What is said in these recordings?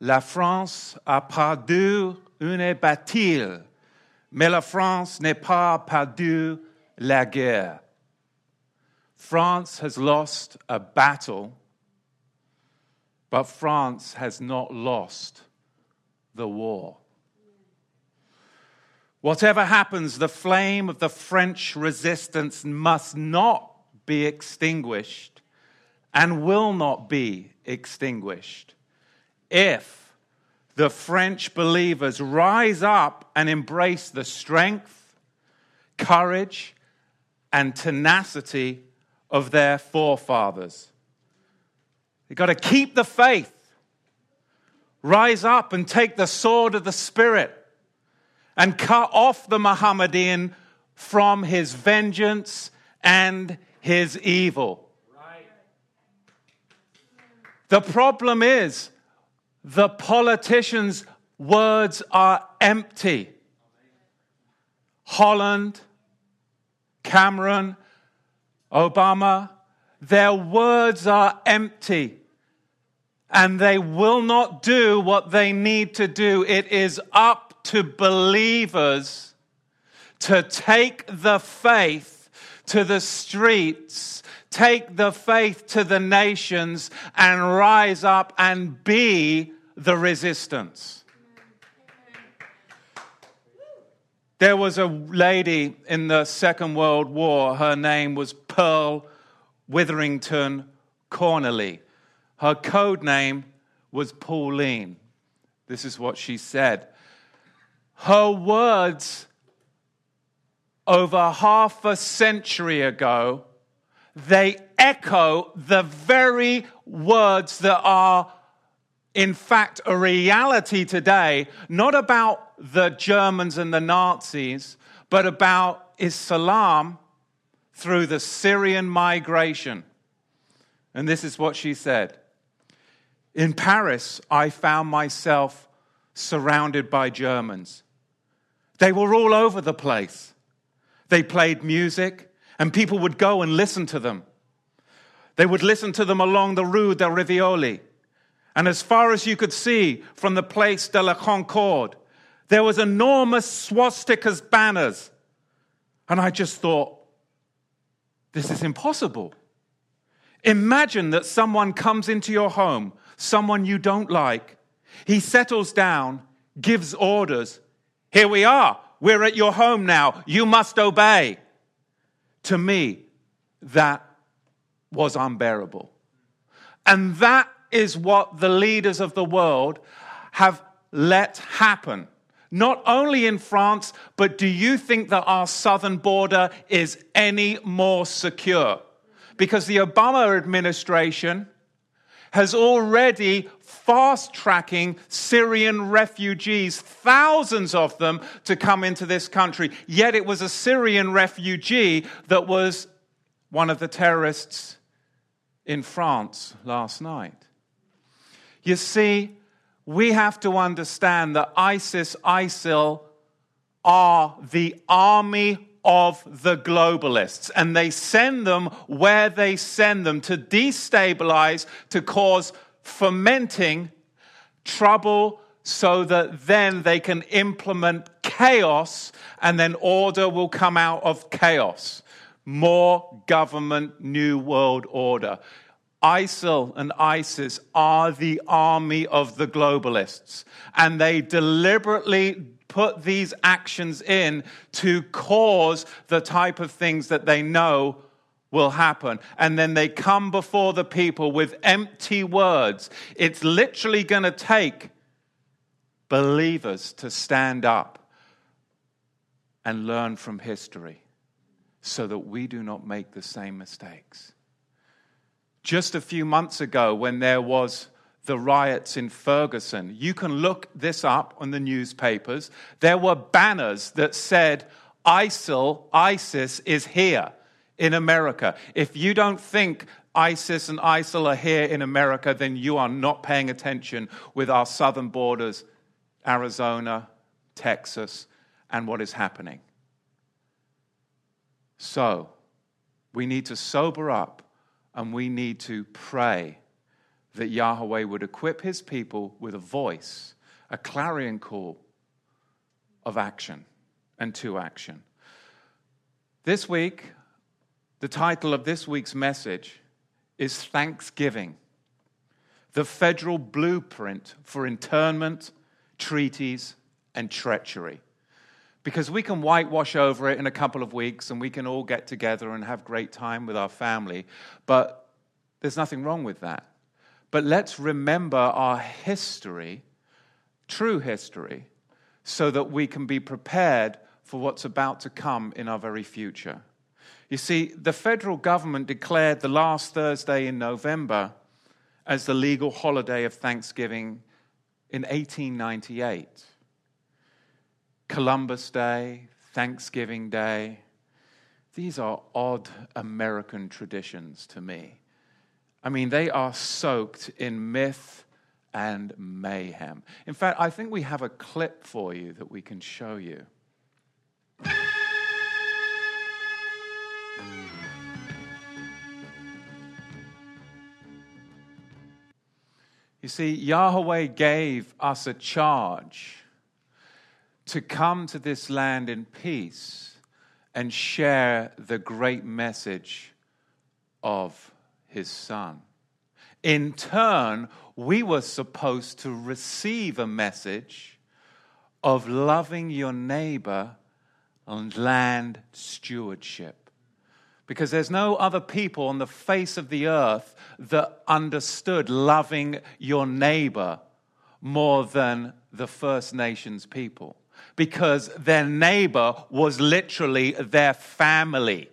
La France a perdu une bataille, mais la France n'est pas perdu la guerre. France has lost a battle, but France has not lost the war. Whatever happens, the flame of the French resistance must not be extinguished and will not be extinguished if the French believers rise up and embrace the strength, courage, and tenacity of their forefathers. They've got to keep the faith, rise up and take the sword of the Spirit, and cut off the Mohammedan from his vengeance and his evil. Right. The problem is the politicians' words are empty. Hollande, Cameron, Obama, their words are empty and they will not do what they need to do. It is up to believers to take the faith to the streets, take the faith to the nations, and rise up and be the resistance. There was a lady in the Second World War. Her name was Pearl Witherington Cornioley. Her code name was Pauline. This is what she said. Her words over half a century ago, they echo the very words that are in fact, a reality today, not about the Germans and the Nazis, but about Islam through the Syrian migration. And this is what she said In Paris, I found myself surrounded by Germans. They were all over the place. They played music, and people would go and listen to them. They would listen to them along the Rue de Rivoli. And as far as you could see from the Place de la Concorde, there was enormous swastikas banners. And I just thought, this is impossible. Imagine that someone comes into your home, someone you don't like. He settles down, gives orders. Here we are. We're at your home now. You must obey. To me, that was unbearable. And that is what the leaders of the world have let happen. Not only in France, but do you think that our southern border is any more secure? Because the Obama administration has already fast tracking Syrian refugees, thousands of them, to come into this country. Yet it was a Syrian refugee that was one of the terrorists in France last night. You see, we have to understand that ISIS, ISIL are the army of the globalists, and they send them where they send them to destabilize, to cause fermenting trouble, so that then they can implement chaos, and then order will come out of chaos. More government, new world order. ISIL and ISIS are the army of the globalists, and they deliberately put these actions in to cause the type of things that they know will happen. And then they come before the people with empty words. It's literally going to take believers to stand up and learn from history so that we do not make the same mistakes just a few months ago when there was the riots in Ferguson. You can look this up on the newspapers. There were banners that said, ISIL, ISIS is here in America. If you don't think ISIS and ISIL are here in America, then you are not paying attention with our southern borders, Arizona, Texas, and what is happening. So, we need to sober up and we need to pray that Yahweh would equip his people with a voice, a clarion call of action and to action. This week, the title of this week's message is Thanksgiving, the federal blueprint for internment, treaties, and treachery. Because we can whitewash over it in a couple of weeks and we can all get together and have great time with our family, but there's nothing wrong with that. But let's remember our history, true history, so that we can be prepared for what's about to come in our very future. You see, the federal government declared the last Thursday in November as the legal holiday of Thanksgiving in 1898. Columbus Day, Thanksgiving Day, these are odd American traditions to me. I mean, they are soaked in myth and mayhem. In fact, I think we have a clip for you that we can show you. You see, Yahweh gave us a charge to come to this land in peace and share the great message of his son. In turn, we were supposed to receive a message of loving your neighbor and land stewardship because there's no other people on the face of the earth that understood loving your neighbor more than the First Nations people. Because their neighbor was literally their family.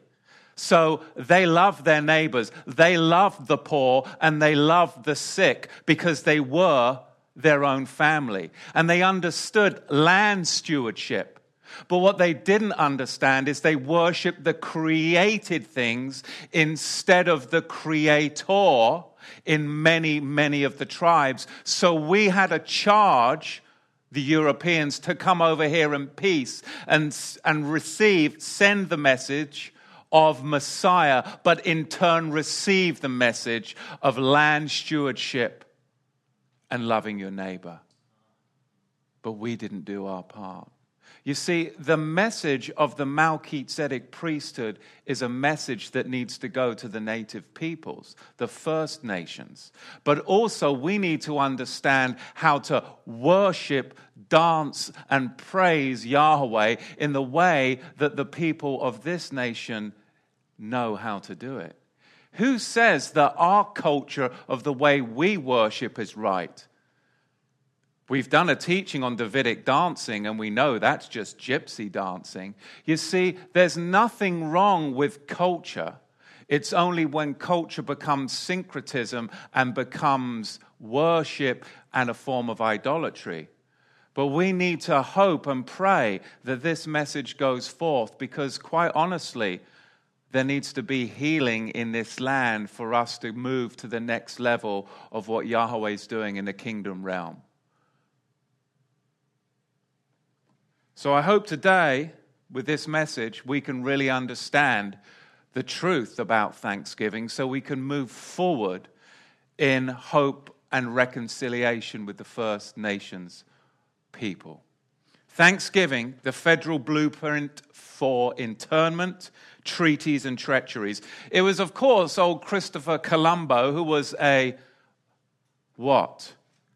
So they loved their neighbors, they loved the poor, and they loved the sick because they were their own family. And they understood land stewardship. But what they didn't understand is they worshiped the created things instead of the creator in many, many of the tribes. So we had a charge, the Europeans, to come over here in peace and, and receive, send the message of Messiah, but in turn receive the message of land stewardship and loving your neighbor. But we didn't do our part. You see, the message of the Melchizedek priesthood is a message that needs to go to the native peoples, the First Nations. But also, we need to understand how to worship, dance, and praise Yahweh in the way that the people of this nation know how to do it. Who says that our culture of the way we worship is right? We've done a teaching on Davidic dancing, and we know that's just gypsy dancing. You see, there's nothing wrong with culture. It's only when culture becomes syncretism and becomes worship and a form of idolatry. But we need to hope and pray that this message goes forth because, quite honestly, there needs to be healing in this land for us to move to the next level of what Yahweh is doing in the kingdom realm. So I hope today, with this message, we can really understand the truth about Thanksgiving so we can move forward in hope and reconciliation with the First Nations people. Thanksgiving, the federal blueprint for internment, treaties, and treacheries. It was, of course, old Christopher Colombo, who was a what?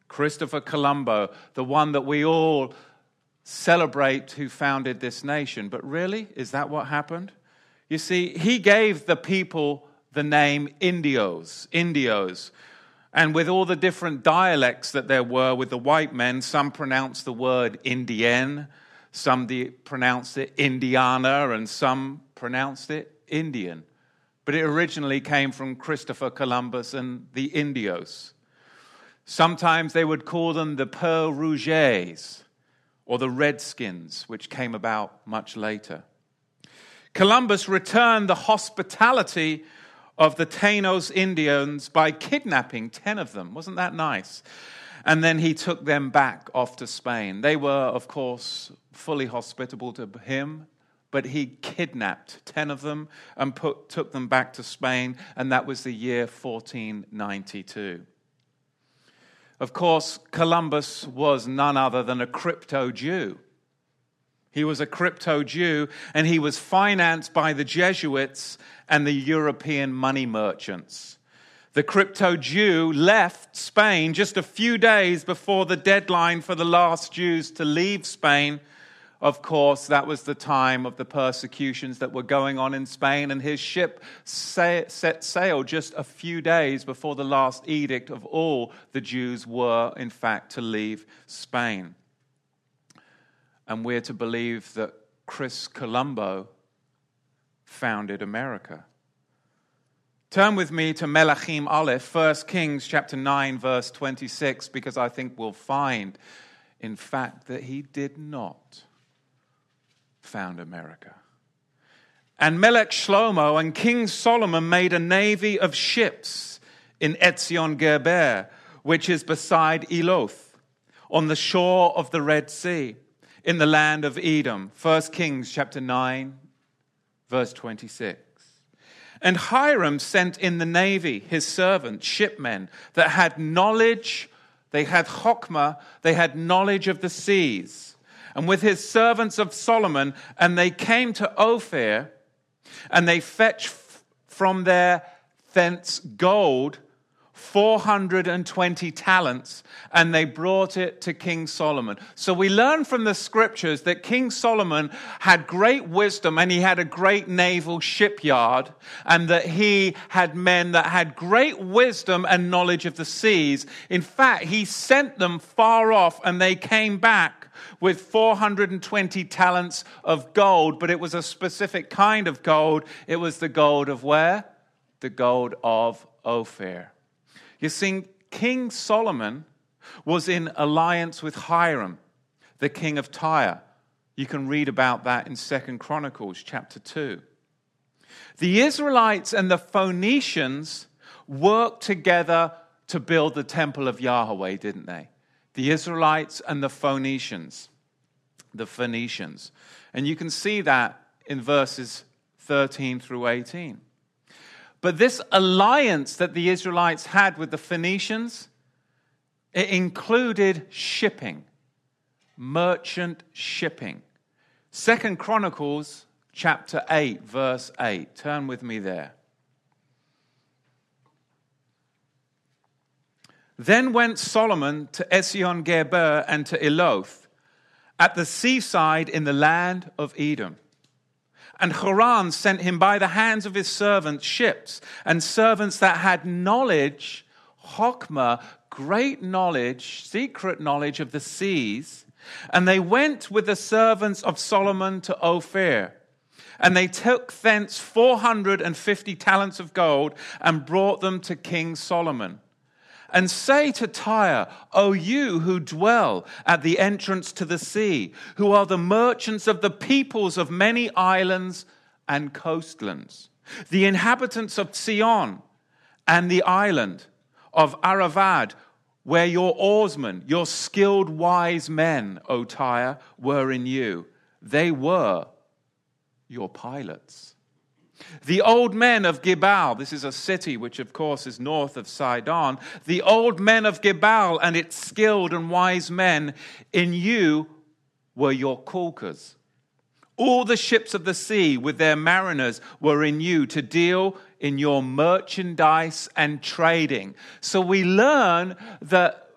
Christopher Colombo, the one that we all celebrate who founded this nation. But really, is that what happened? You see, he gave the people the name Indios, Indios. And with all the different dialects that there were with the white men, some pronounced the word Indian, some pronounced it Indiana, and some pronounced it Indian. But it originally came from Christopher Columbus and the Indios. Sometimes they would call them the Pearl Rouges or the Redskins, which came about much later. Columbus returned the hospitality of the Tanos Indians by kidnapping 10 of them. Wasn't that nice? And then he took them back off to Spain. They were, of course, fully hospitable to him, but he kidnapped 10 of them and put, took them back to Spain, and that was the year 1492. Of course, Columbus was none other than a crypto Jew. He was a crypto Jew, and he was financed by the Jesuits and the European money merchants. The crypto Jew left Spain just a few days before the deadline for the last Jews to leave Spain of course, that was the time of the persecutions that were going on in Spain, and his ship set sail just a few days before the last edict of all the Jews were, in fact, to leave Spain. And we're to believe that Chris Colombo founded America. Turn with me to Melachim Aleph, 1 Kings chapter 9, verse 26, because I think we'll find, in fact, that he did not found America. And Melech Shlomo and King Solomon made a navy of ships in Etzion Geber, which is beside Eloth, on the shore of the Red Sea, in the land of Edom. 1 Kings chapter 9, verse 26. And Hiram sent in the navy his servants, shipmen, that had knowledge, they had chokmah, they had knowledge of the seas and with his servants of Solomon, and they came to Ophir, and they fetched from there thence gold 420 talents and they brought it to King Solomon. So we learn from the scriptures that King Solomon had great wisdom and he had a great naval shipyard and that he had men that had great wisdom and knowledge of the seas. In fact, he sent them far off and they came back with 420 talents of gold, but it was a specific kind of gold. It was the gold of where? The gold of Ophir. You see, King Solomon was in alliance with Hiram, the king of Tyre. You can read about that in Second Chronicles chapter 2. The Israelites and the Phoenicians worked together to build the temple of Yahweh, didn't they? The Israelites and the Phoenicians. The Phoenicians. And you can see that in verses 13 through 18. But this alliance that the Israelites had with the Phoenicians, it included shipping, merchant shipping. Second Chronicles chapter 8, verse 8. Turn with me there. Then went Solomon to Ezion Geber and to Eloth, at the seaside in the land of Edom. And Haran sent him by the hands of his servants ships and servants that had knowledge, Chokmah, great knowledge, secret knowledge of the seas. And they went with the servants of Solomon to Ophir. And they took thence 450 talents of gold and brought them to King Solomon and say to Tyre, O you who dwell at the entrance to the sea, who are the merchants of the peoples of many islands and coastlands, the inhabitants of Sidon and the island of Aravad, where your oarsmen, your skilled wise men, O Tyre, were in you. They were your pilots. The old men of Gebal, this is a city which, of course, is north of Sidon. The old men of Gebal and its skilled and wise men in you were your caulkers. All the ships of the sea with their mariners were in you to deal in your merchandise and trading. So we learn that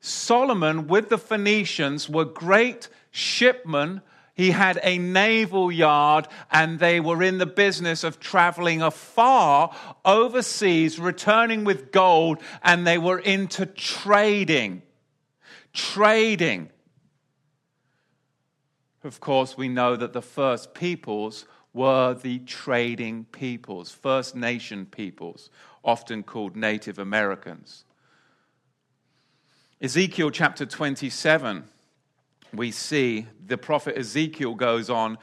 Solomon with the Phoenicians were great shipmen he had a naval yard, and they were in the business of traveling afar overseas, returning with gold, and they were into trading. Trading. Of course, we know that the first peoples were the trading peoples, First Nation peoples, often called Native Americans. Ezekiel chapter 27 we see the prophet Ezekiel goes on,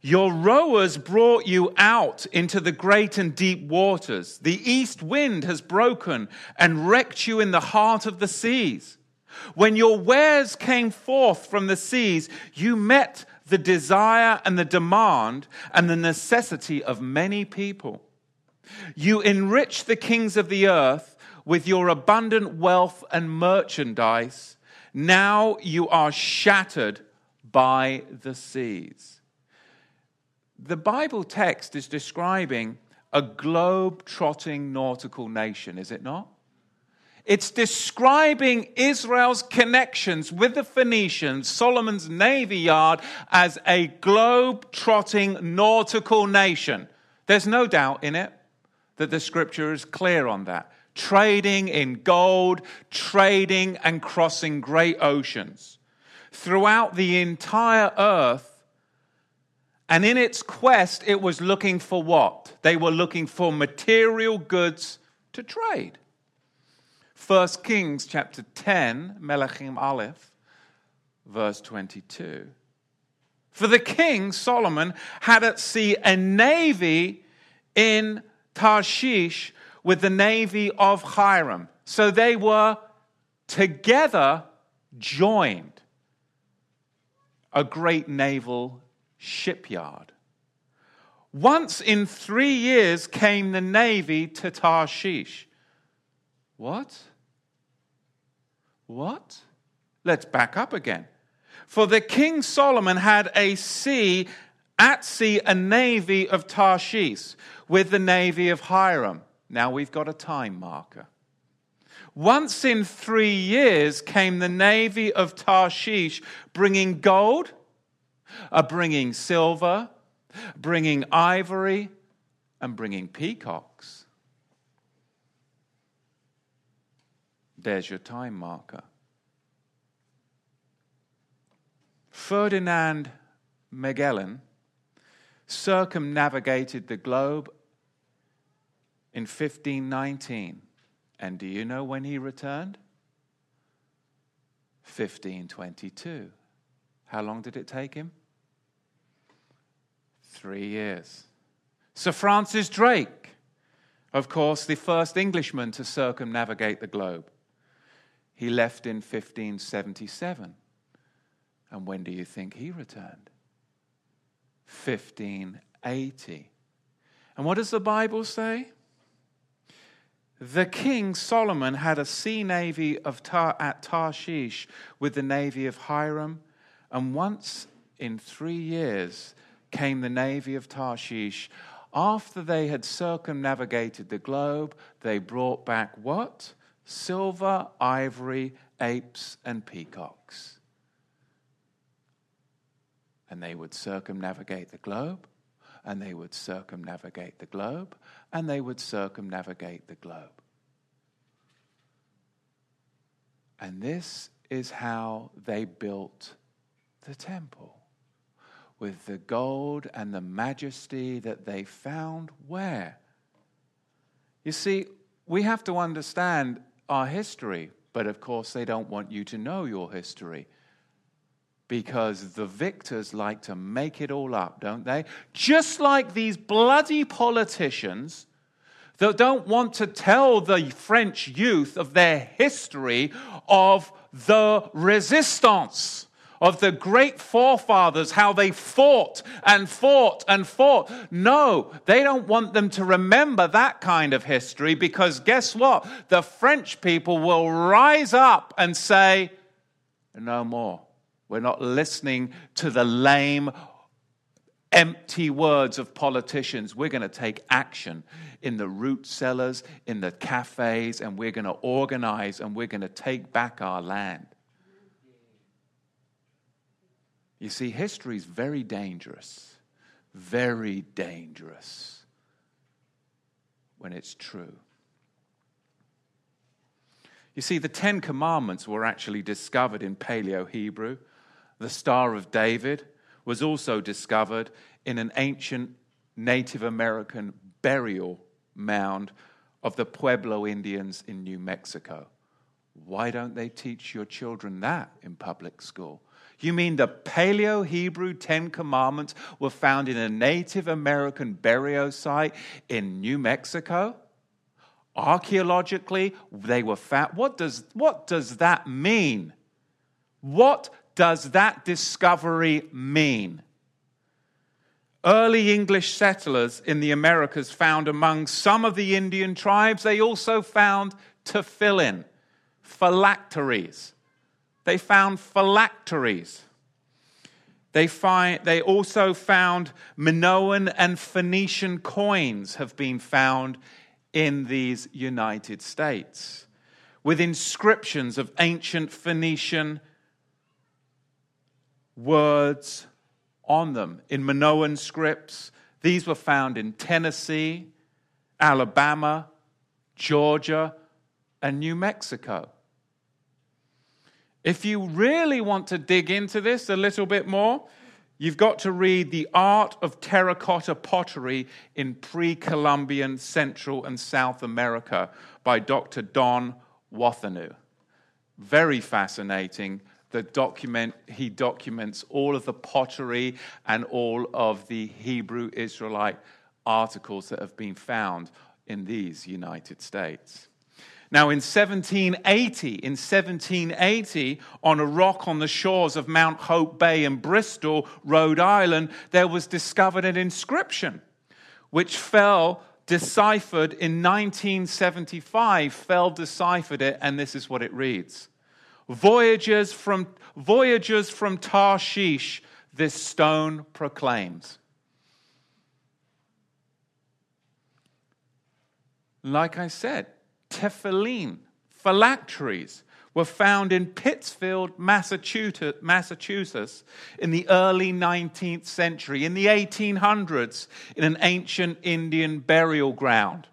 Your rowers brought you out into the great and deep waters. The east wind has broken and wrecked you in the heart of the seas. When your wares came forth from the seas, you met the desire and the demand and the necessity of many people. You enriched the kings of the earth with your abundant wealth and merchandise, now you are shattered by the seas. The Bible text is describing a globe trotting nautical nation, is it not? It's describing Israel's connections with the Phoenicians, Solomon's navy yard, as a globe trotting nautical nation. There's no doubt in it that the scripture is clear on that. Trading in gold, trading and crossing great oceans. Throughout the entire earth, and in its quest, it was looking for what? They were looking for material goods to trade. 1 Kings chapter 10, Melachim Aleph, verse 22. For the king, Solomon, had at sea a navy in Tarshish with the navy of Hiram. So they were together joined. A great naval shipyard. Once in three years came the navy to Tarshish. What? What? Let's back up again. For the king Solomon had a sea, at sea, a navy of Tarshish with the navy of Hiram. Now we've got a time marker. Once in three years came the navy of Tarshish bringing gold, uh, bringing silver, bringing ivory, and bringing peacocks. There's your time marker. Ferdinand Magellan circumnavigated the globe in 1519. And do you know when he returned? 1522. How long did it take him? Three years. Sir Francis Drake, of course, the first Englishman to circumnavigate the globe. He left in 1577. And when do you think he returned? 1580. And what does the Bible say? The king Solomon had a sea navy of Tar- at Tarshish with the navy of Hiram, and once in three years came the navy of Tarshish. After they had circumnavigated the globe, they brought back what? silver, ivory, apes, and peacocks. And they would circumnavigate the globe, and they would circumnavigate the globe, and they would circumnavigate the globe. And this is how they built the temple with the gold and the majesty that they found where? You see, we have to understand our history. But of course, they don't want you to know your history because the victors like to make it all up, don't they? Just like these bloody politicians that don't want to tell the French youth of their history of the resistance of the great forefathers, how they fought and fought and fought. No, they don't want them to remember that kind of history because guess what? The French people will rise up and say, no more. We're not listening to the lame, empty words of politicians. We're going to take action in the root cellars, in the cafes, and we're going to organize and we're going to take back our land. You see, history is very dangerous, very dangerous when it's true. You see, the Ten Commandments were actually discovered in Paleo Hebrew. The Star of David was also discovered in an ancient Native American burial mound of the Pueblo Indians in New Mexico. Why don't they teach your children that in public school? You mean the Paleo Hebrew Ten Commandments were found in a Native American burial site in New Mexico? Archaeologically, they were found. What does, what does that mean? What does that discovery mean? Early English settlers in the Americas found among some of the Indian tribes, they also found tefillin, phylacteries. They found phylacteries. They, find, they also found Minoan and Phoenician coins have been found in these United States with inscriptions of ancient Phoenician words on them in Minoan scripts. These were found in Tennessee, Alabama, Georgia, and New Mexico. If you really want to dig into this a little bit more, you've got to read The Art of Terracotta Pottery in Pre Columbian Central and South America by Dr. Don Wathanu. Very fascinating. Document, he documents all of the pottery and all of the Hebrew Israelite articles that have been found in these United States. Now, in 1780, in 1780, on a rock on the shores of Mount Hope Bay in Bristol, Rhode Island, there was discovered an inscription which fell deciphered in 1975. Fell deciphered it, and this is what it reads Voyagers from, voyagers from Tarshish, this stone proclaims. Like I said, tefillin, phylacteries, were found in Pittsfield, Massachusetts, in the early 19th century, in the 1800s, in an ancient Indian burial ground.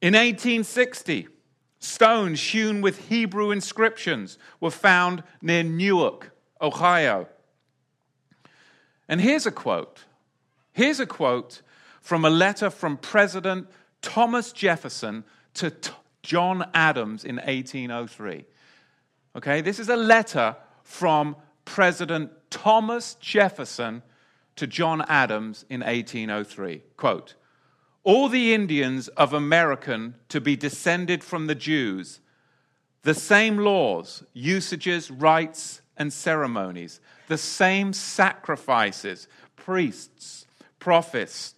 In 1860, stones hewn with Hebrew inscriptions were found near Newark, Ohio. And here's a quote. Here's a quote from a letter from President Thomas Jefferson to T- John Adams in 1803. Okay, this is a letter from President Thomas Jefferson to John Adams in 1803. Quote, all the Indians of American to be descended from the Jews, the same laws, usages, rites, and ceremonies, the same sacrifices, priests, prophets,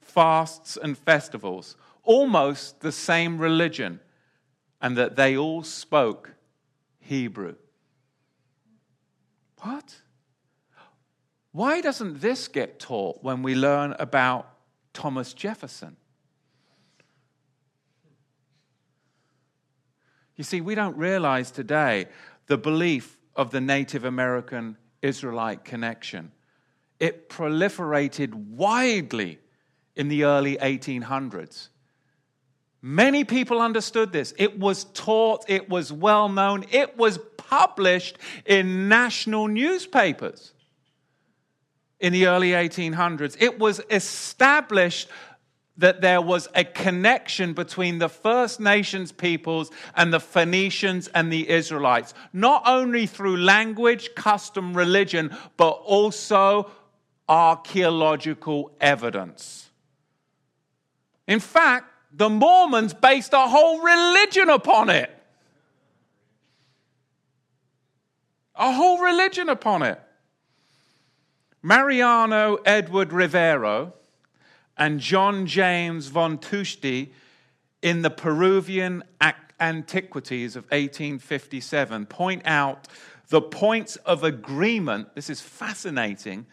fasts and festivals, almost the same religion, and that they all spoke Hebrew. What? Why doesn't this get taught when we learn about Thomas Jefferson? You see, we don't realize today the belief of the Native American Israelite connection. It proliferated widely in the early 1800s. Many people understood this. It was taught, it was well known, it was published in national newspapers in the early 1800s. It was established that there was a connection between the First Nations peoples and the Phoenicians and the Israelites, not only through language, custom, religion, but also archaeological evidence. In fact, the Mormons based a whole religion upon it. A whole religion upon it. Mariano Edward Rivero and John James von Tschudi in the Peruvian Antiquities of 1857 point out the points of agreement. This is fascinating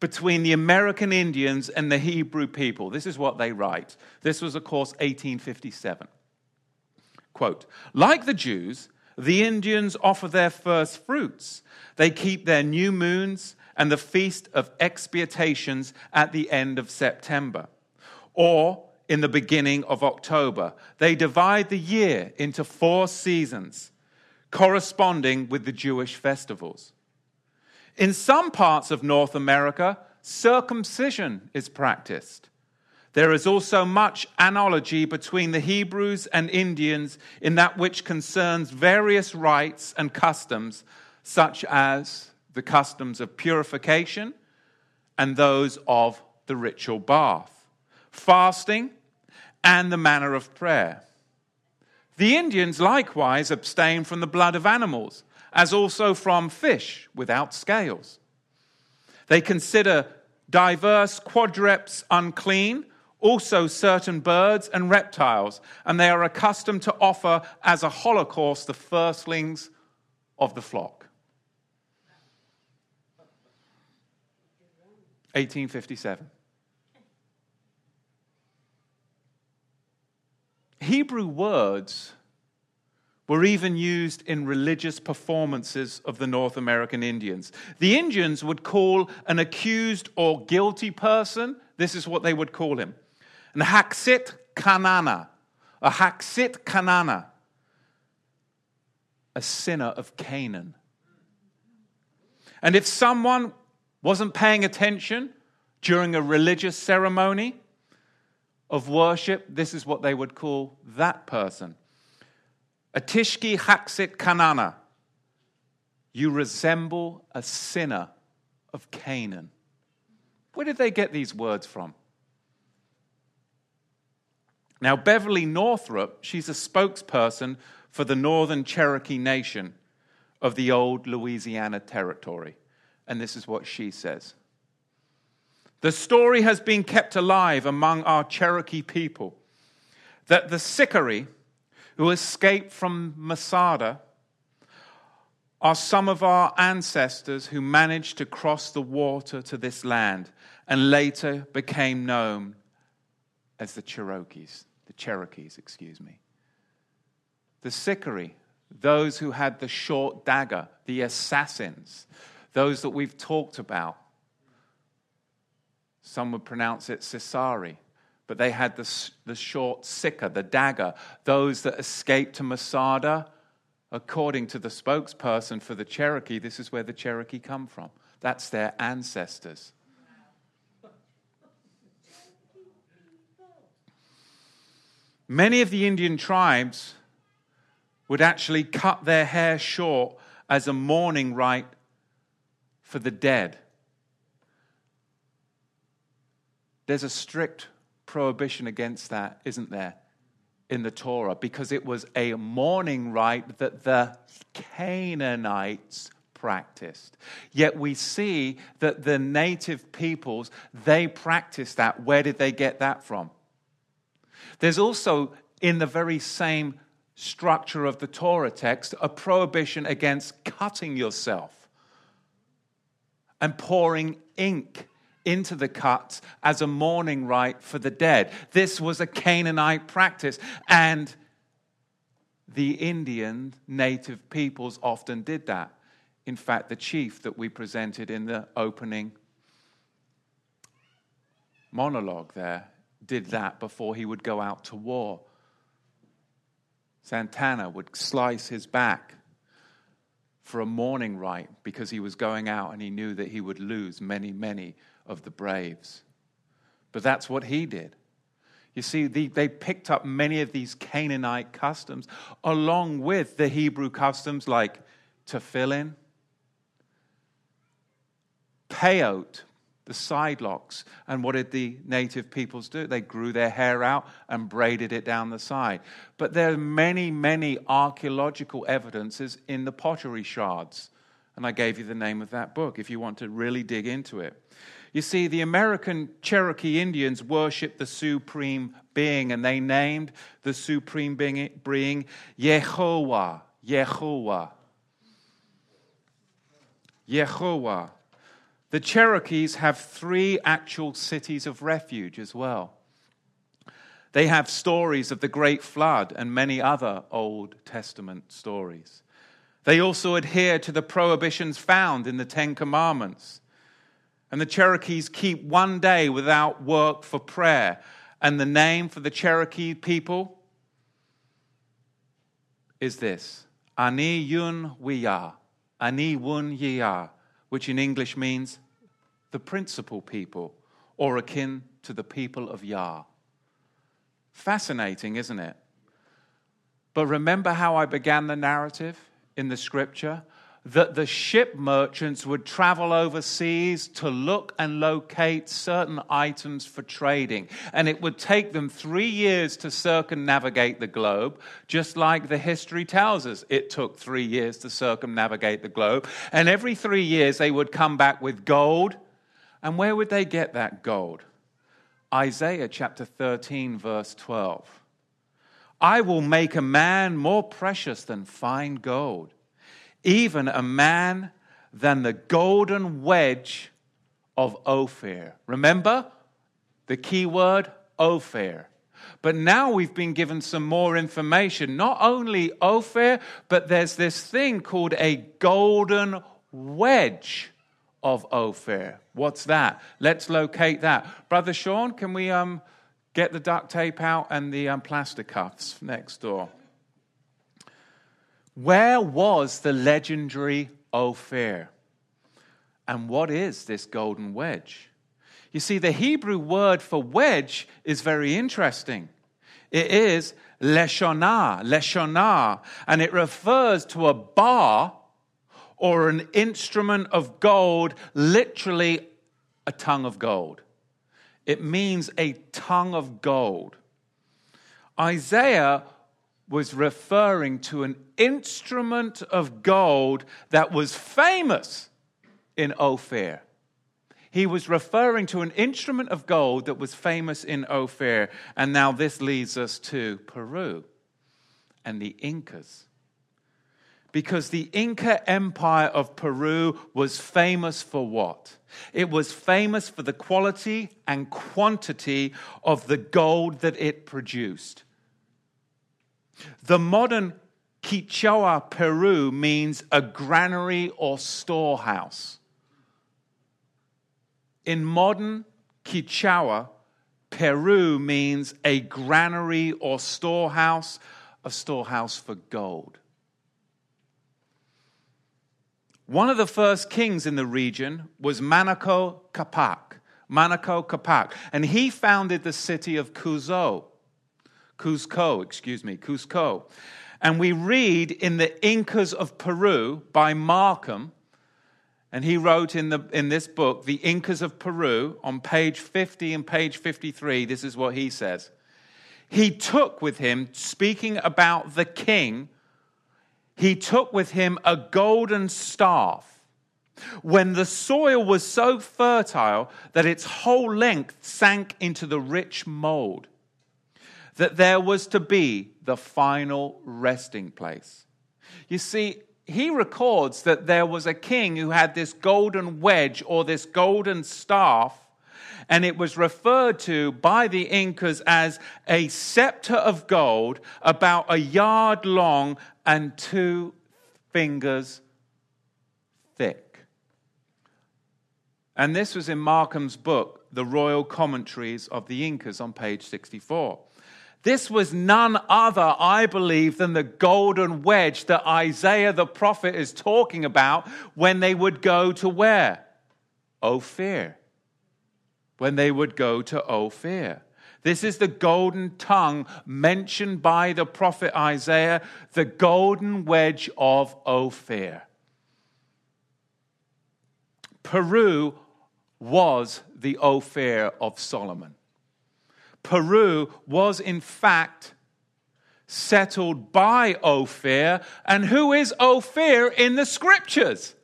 between the American Indians and the Hebrew people. This is what they write. This was, of course, 1857. Quote Like the Jews, the Indians offer their first fruits. They keep their new moons and the feast of expiations at the end of September or in the beginning of October. They divide the year into four seasons corresponding with the Jewish festivals. In some parts of North America, circumcision is practiced. There is also much analogy between the Hebrews and Indians in that which concerns various rites and customs, such as the customs of purification and those of the ritual bath, fasting, and the manner of prayer. The Indians likewise abstain from the blood of animals as also from fish without scales. They consider diverse quadrupeds unclean, also certain birds and reptiles, and they are accustomed to offer as a holocaust the firstlings of the flock. 1857. Hebrew words were even used in religious performances of the North American Indians. The Indians would call an accused or guilty person, this is what they would call him, an Haksit Kanana, a Haksit Kanana, a sinner of Canaan. And if someone wasn't paying attention during a religious ceremony of worship, this is what they would call that person A Tishki Haksit Kanana, you resemble a sinner of Canaan. Where did they get these words from? Now, Beverly Northrup, she's a spokesperson for the Northern Cherokee Nation of the old Louisiana Territory. And this is what she says The story has been kept alive among our Cherokee people that the Sicarii, who escaped from Masada are some of our ancestors who managed to cross the water to this land and later became known as the Cherokees, the Cherokees, excuse me. The Sicarii, those who had the short dagger, the assassins, those that we've talked about. Some would pronounce it Sisari but they had the, the short sickle, the dagger. Those that escaped to Masada, according to the spokesperson for the Cherokee, this is where the Cherokee come from. That's their ancestors. Many of the Indian tribes would actually cut their hair short as a mourning rite for the dead. There's a strict prohibition against that, isn't there, in the Torah? Because it was a mourning rite that the Canaanites practiced. Yet we see that the native peoples, they practiced that. Where did they get that from? There's also, in the very same structure of the Torah text, a prohibition against cutting yourself and pouring ink into the cuts as a mourning rite for the dead. This was a Canaanite practice, and the Indian native peoples often did that. In fact, the chief that we presented in the opening monologue there did that before he would go out to war. Santana would slice his back for a mourning rite because he was going out and he knew that he would lose many, many of the braves. But that's what he did. You see, they, picked up many of these Canaanite customs along with the Hebrew customs like tefillin, peyot, the side locks. And what did the native peoples do? They grew their hair out and braided it down the side. But there are many, many archaeological evidences in the pottery shards. And I gave you the name of that book if you want to really dig into it. You see, the American Cherokee Indians worshiped the supreme being, and they named the supreme being, being Yehovah. Yehovah. Yehovah. The Cherokees have three actual cities of refuge as well. They have stories of the Great Flood and many other Old Testament stories. They also adhere to the prohibitions found in the Ten Commandments. And the Cherokees keep one day without work for prayer. And the name for the Cherokee people is this Ani Yun Wiya. Ani Wun Yia, which in English means the principal people, or akin to the people of Yah. Fascinating, isn't it? But remember how I began the narrative in the scripture? that the ship merchants would travel overseas to look and locate certain items for trading. And it would take them three years to circumnavigate the globe, just like the history tells us it took three years to circumnavigate the globe. And every three years they would come back with gold. And where would they get that gold? Isaiah chapter 13, verse 12. I will make a man more precious than fine gold, even a man than the golden wedge of Ophir. Remember the key word Ophir. But now we've been given some more information. Not only Ophir, but there's this thing called a golden wedge of Ophir. What's that? Let's locate that. Brother Sean, can we um, get the duct tape out and the um, plaster cuffs next door? Where was the legendary Ophir? And what is this golden wedge? You see, the Hebrew word for wedge is very interesting. It is leshonah, leshonah, and it refers to a bar or an instrument of gold, literally a tongue of gold. It means a tongue of gold. Isaiah was referring to an instrument of gold that was famous in Ophir. He was referring to an instrument of gold that was famous in Ophir. And now this leads us to Peru and the Incas. Because the Inca Empire of Peru was famous for what? It was famous for the quality and quantity of the gold that it produced. The modern Quichua, Peru means a granary or storehouse. In modern Quichua, Peru means a granary or storehouse, a storehouse for gold. One of the first kings in the region was Manco Capac. Manco Capac. And he founded the city of Cuzco. Cuzco, excuse me, Cuzco. And we read in the Incas of Peru by Markham, and he wrote in, the, in this book, The Incas of Peru, on page 50 and page 53, this is what he says. He took with him, speaking about the king he took with him a golden staff. When the soil was so fertile that its whole length sank into the rich mold, that there was to be the final resting place. You see, he records that there was a king who had this golden wedge or this golden staff and it was referred to by the Incas as a scepter of gold about a yard long and two fingers thick. And this was in Markham's book, The Royal Commentaries of the Incas, on page 64. This was none other, I believe, than the golden wedge that Isaiah the prophet is talking about when they would go to where? Ophir when they would go to Ophir. This is the golden tongue mentioned by the prophet Isaiah, the golden wedge of Ophir. Peru was the Ophir of Solomon. Peru was, in fact, settled by Ophir. And who is Ophir in the scriptures?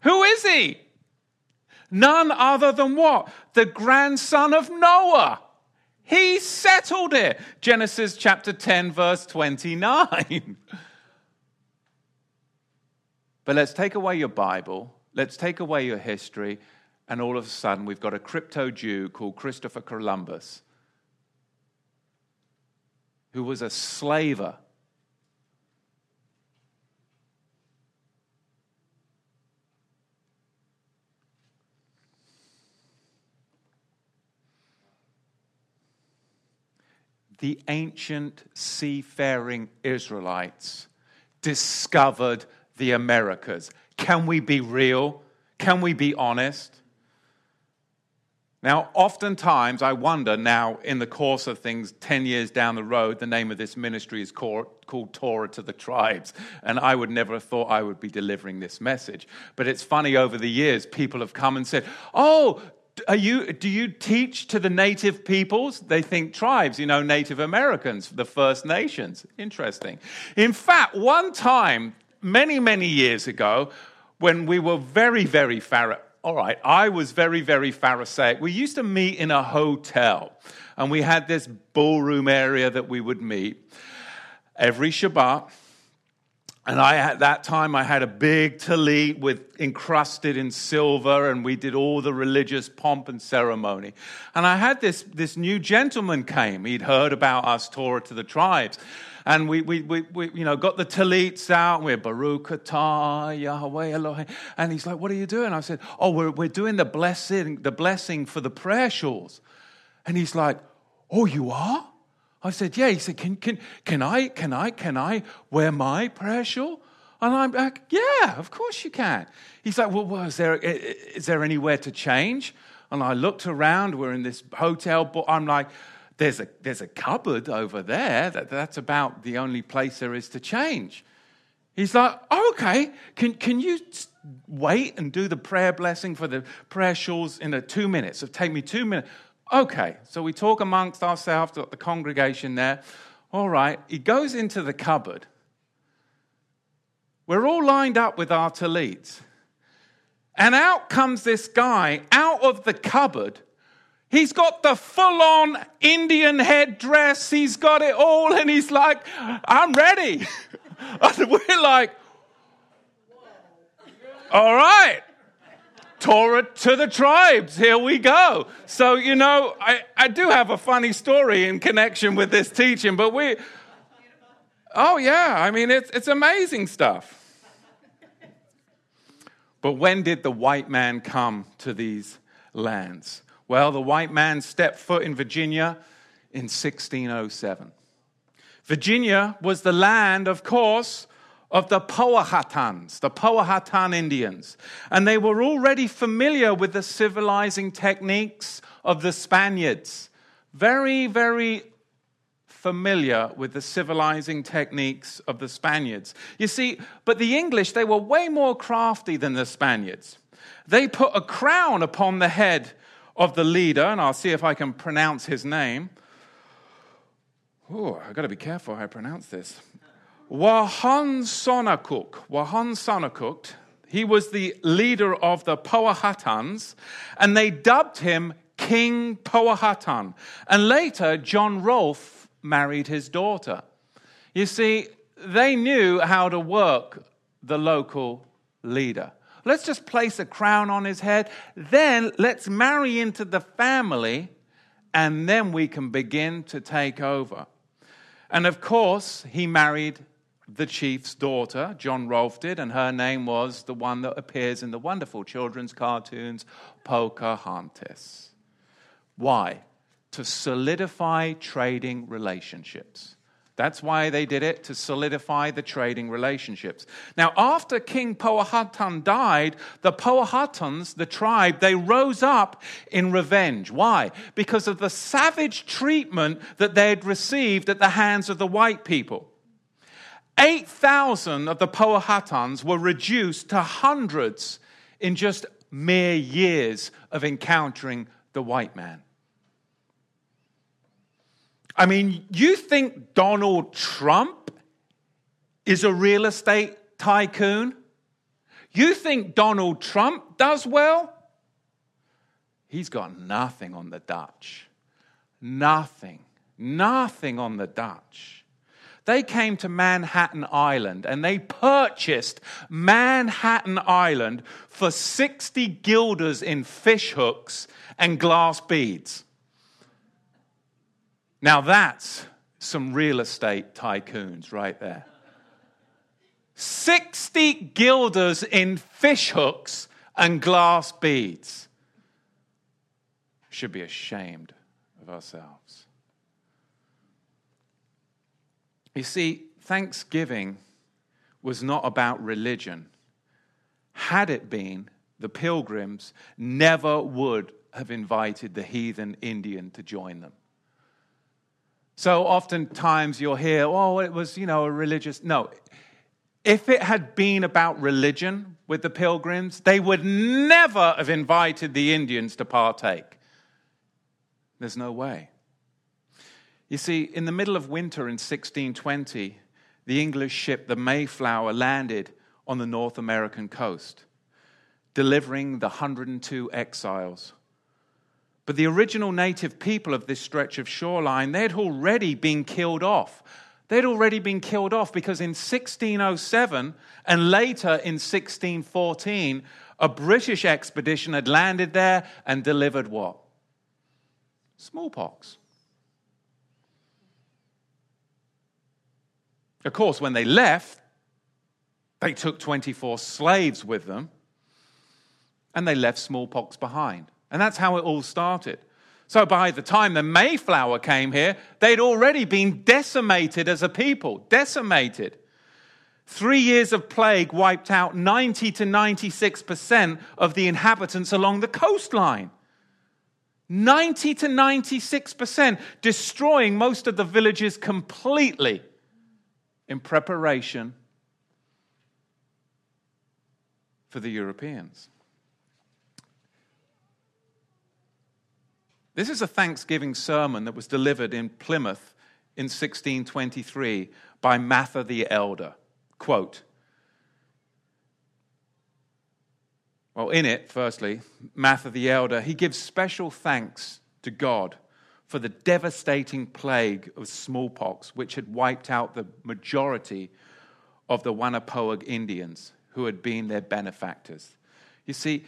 Who is he? None other than what? The grandson of Noah. He settled it. Genesis chapter 10, verse 29. but let's take away your Bible, let's take away your history, and all of a sudden we've got a crypto Jew called Christopher Columbus who was a slaver the ancient seafaring Israelites discovered the Americas. Can we be real? Can we be honest? Now, oftentimes I wonder now, in the course of things, 10 years down the road, the name of this ministry is called, Torah to the Tribes. And I would never have thought I would be delivering this message. But it's funny, over the years, people have come and said, Oh, are you, do you teach to the native peoples? They think tribes, you know, Native Americans, the First Nations. Interesting. In fact, one time, many, many years ago, when we were very, very far, all right, I was very, very Pharisaic. We used to meet in a hotel, and we had this ballroom area that we would meet every Shabbat. And I, at that time, I had a big talit with encrusted in silver, and we did all the religious pomp and ceremony. And I had this, this new gentleman came. He'd heard about us Torah to the tribes. And we, we, we, we you know, got the talits out, and we're Baruch atah Yahweh Elohim. And he's like, what are you doing? I said, oh, we're, we're doing the blessing, the blessing for the prayer shawls. And he's like, oh, you are? I said, yeah. He said, can, can, can, I, can, I, can I wear my prayer shawl? And I'm like, yeah, of course you can. He's like, well, well is, there, is there anywhere to change? And I looked around. We're in this hotel. But I'm like, there's a, there's a cupboard over there. That, that's about the only place there is to change. He's like, oh, okay, can, can you wait and do the prayer blessing for the prayer shawls in a two minutes? It'll take me two minutes. Okay, so we talk amongst ourselves, got the congregation there. All right, he goes into the cupboard. We're all lined up with our talits. And out comes this guy out of the cupboard. He's got the full on Indian headdress. He's got it all. And he's like, I'm ready. and we're like, all right. Torah to the tribes. Here we go. So, you know, I, I do have a funny story in connection with this teaching, but we, oh, yeah, I mean, it's, it's amazing stuff. But when did the white man come to these lands? Well, the white man stepped foot in Virginia in 1607. Virginia was the land, of course, of the Powhatans, the Powhatan Indians. And they were already familiar with the civilizing techniques of the Spaniards. Very, very familiar with the civilizing techniques of the Spaniards. You see, but the English, they were way more crafty than the Spaniards. They put a crown upon the head of the leader, and I'll see if I can pronounce his name. Oh, I've got to be careful how I pronounce this. Wahan Sonakuk, Wahan Sonakuk, he was the leader of the Powhatans, and they dubbed him King Powhatan. And later, John Rolfe married his daughter. You see, they knew how to work the local leader. Let's just place a crown on his head, then let's marry into the family, and then we can begin to take over. And of course, he married the chief's daughter, John Rolfe did, and her name was the one that appears in the wonderful children's cartoons, Pocahontas. Why? To solidify trading relationships. That's why they did it, to solidify the trading relationships. Now, after King Powhatan died, the Powhatans, the tribe, they rose up in revenge. Why? Because of the savage treatment that they had received at the hands of the white people. 8,000 of the Powhatans were reduced to hundreds in just mere years of encountering the white man. I mean, you think Donald Trump is a real estate tycoon? You think Donald Trump does well? He's got nothing on the Dutch. Nothing. Nothing on the Dutch. They came to Manhattan Island and they purchased Manhattan Island for 60 guilders in fish hooks and glass beads. Now that's some real estate tycoons right there. 60 guilders in fish hooks and glass beads. Should be ashamed of ourselves. You see, Thanksgiving was not about religion. Had it been, the pilgrims never would have invited the heathen Indian to join them. So oftentimes you'll hear, oh, it was, you know, a religious. No. If it had been about religion with the pilgrims, they would never have invited the Indians to partake. There's no way. You see, in the middle of winter in 1620, the English ship, the Mayflower, landed on the North American coast. delivering the 102 exiles. But the original native people of this stretch of shoreline, they had already been killed off. They'd already been killed off because in 1607 and later in 1614, a British expedition had landed there and delivered what? Smallpox. Of course, when they left, they took 24 slaves with them and they left smallpox behind. And that's how it all started. So by the time the Mayflower came here, they'd already been decimated as a people, decimated. Three years of plague wiped out 90 to 96% of the inhabitants along the coastline. 90 to 96%, destroying most of the villages completely in preparation for the Europeans. This is a Thanksgiving sermon that was delivered in Plymouth in 1623 by Mather the Elder. Quote, well, in it, firstly, Mather the Elder, he gives special thanks to God for the devastating plague of smallpox, which had wiped out the majority of the Wampanoag Indians who had been their benefactors. You see,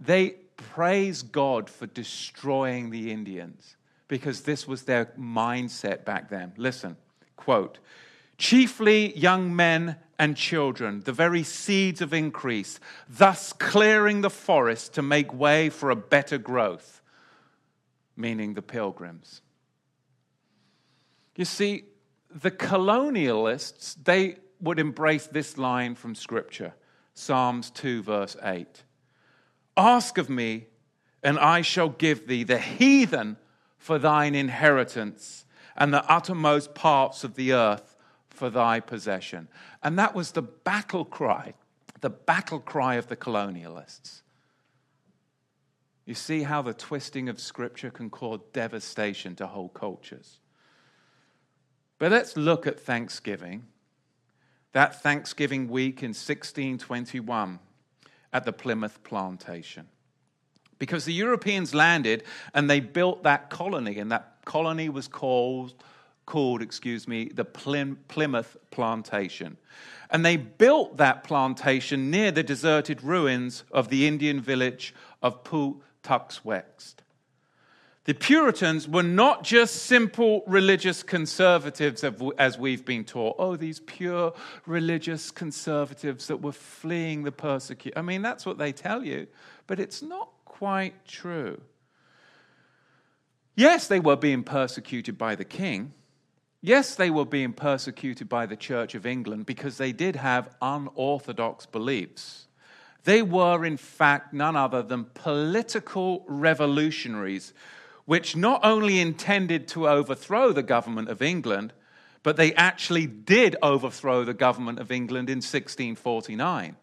they praise God for destroying the Indians because this was their mindset back then. Listen, quote, chiefly young men and children, the very seeds of increase, thus clearing the forest to make way for a better growth, meaning the pilgrims. You see, the colonialists, they would embrace this line from Scripture Psalms 2, verse 8. Ask of me, and I shall give thee the heathen for thine inheritance, and the uttermost parts of the earth for thy possession. And that was the battle cry, the battle cry of the colonialists. You see how the twisting of Scripture can cause devastation to whole cultures. But let's look at Thanksgiving. That Thanksgiving week in 1621 at the Plymouth plantation. Because the Europeans landed and they built that colony, and that colony was called, called excuse me, the Plymouth Plantation. And they built that plantation near the deserted ruins of the Indian village of Pawtuxet. The Puritans were not just simple religious conservatives, as we've been taught. Oh, these pure religious conservatives that were fleeing the persecution. I mean, that's what they tell you, but it's not quite true. Yes, they were being persecuted by the king. Yes, they were being persecuted by the Church of England because they did have unorthodox beliefs. They were, in fact, none other than political revolutionaries which not only intended to overthrow the government of England, but they actually did overthrow the government of England in 1649.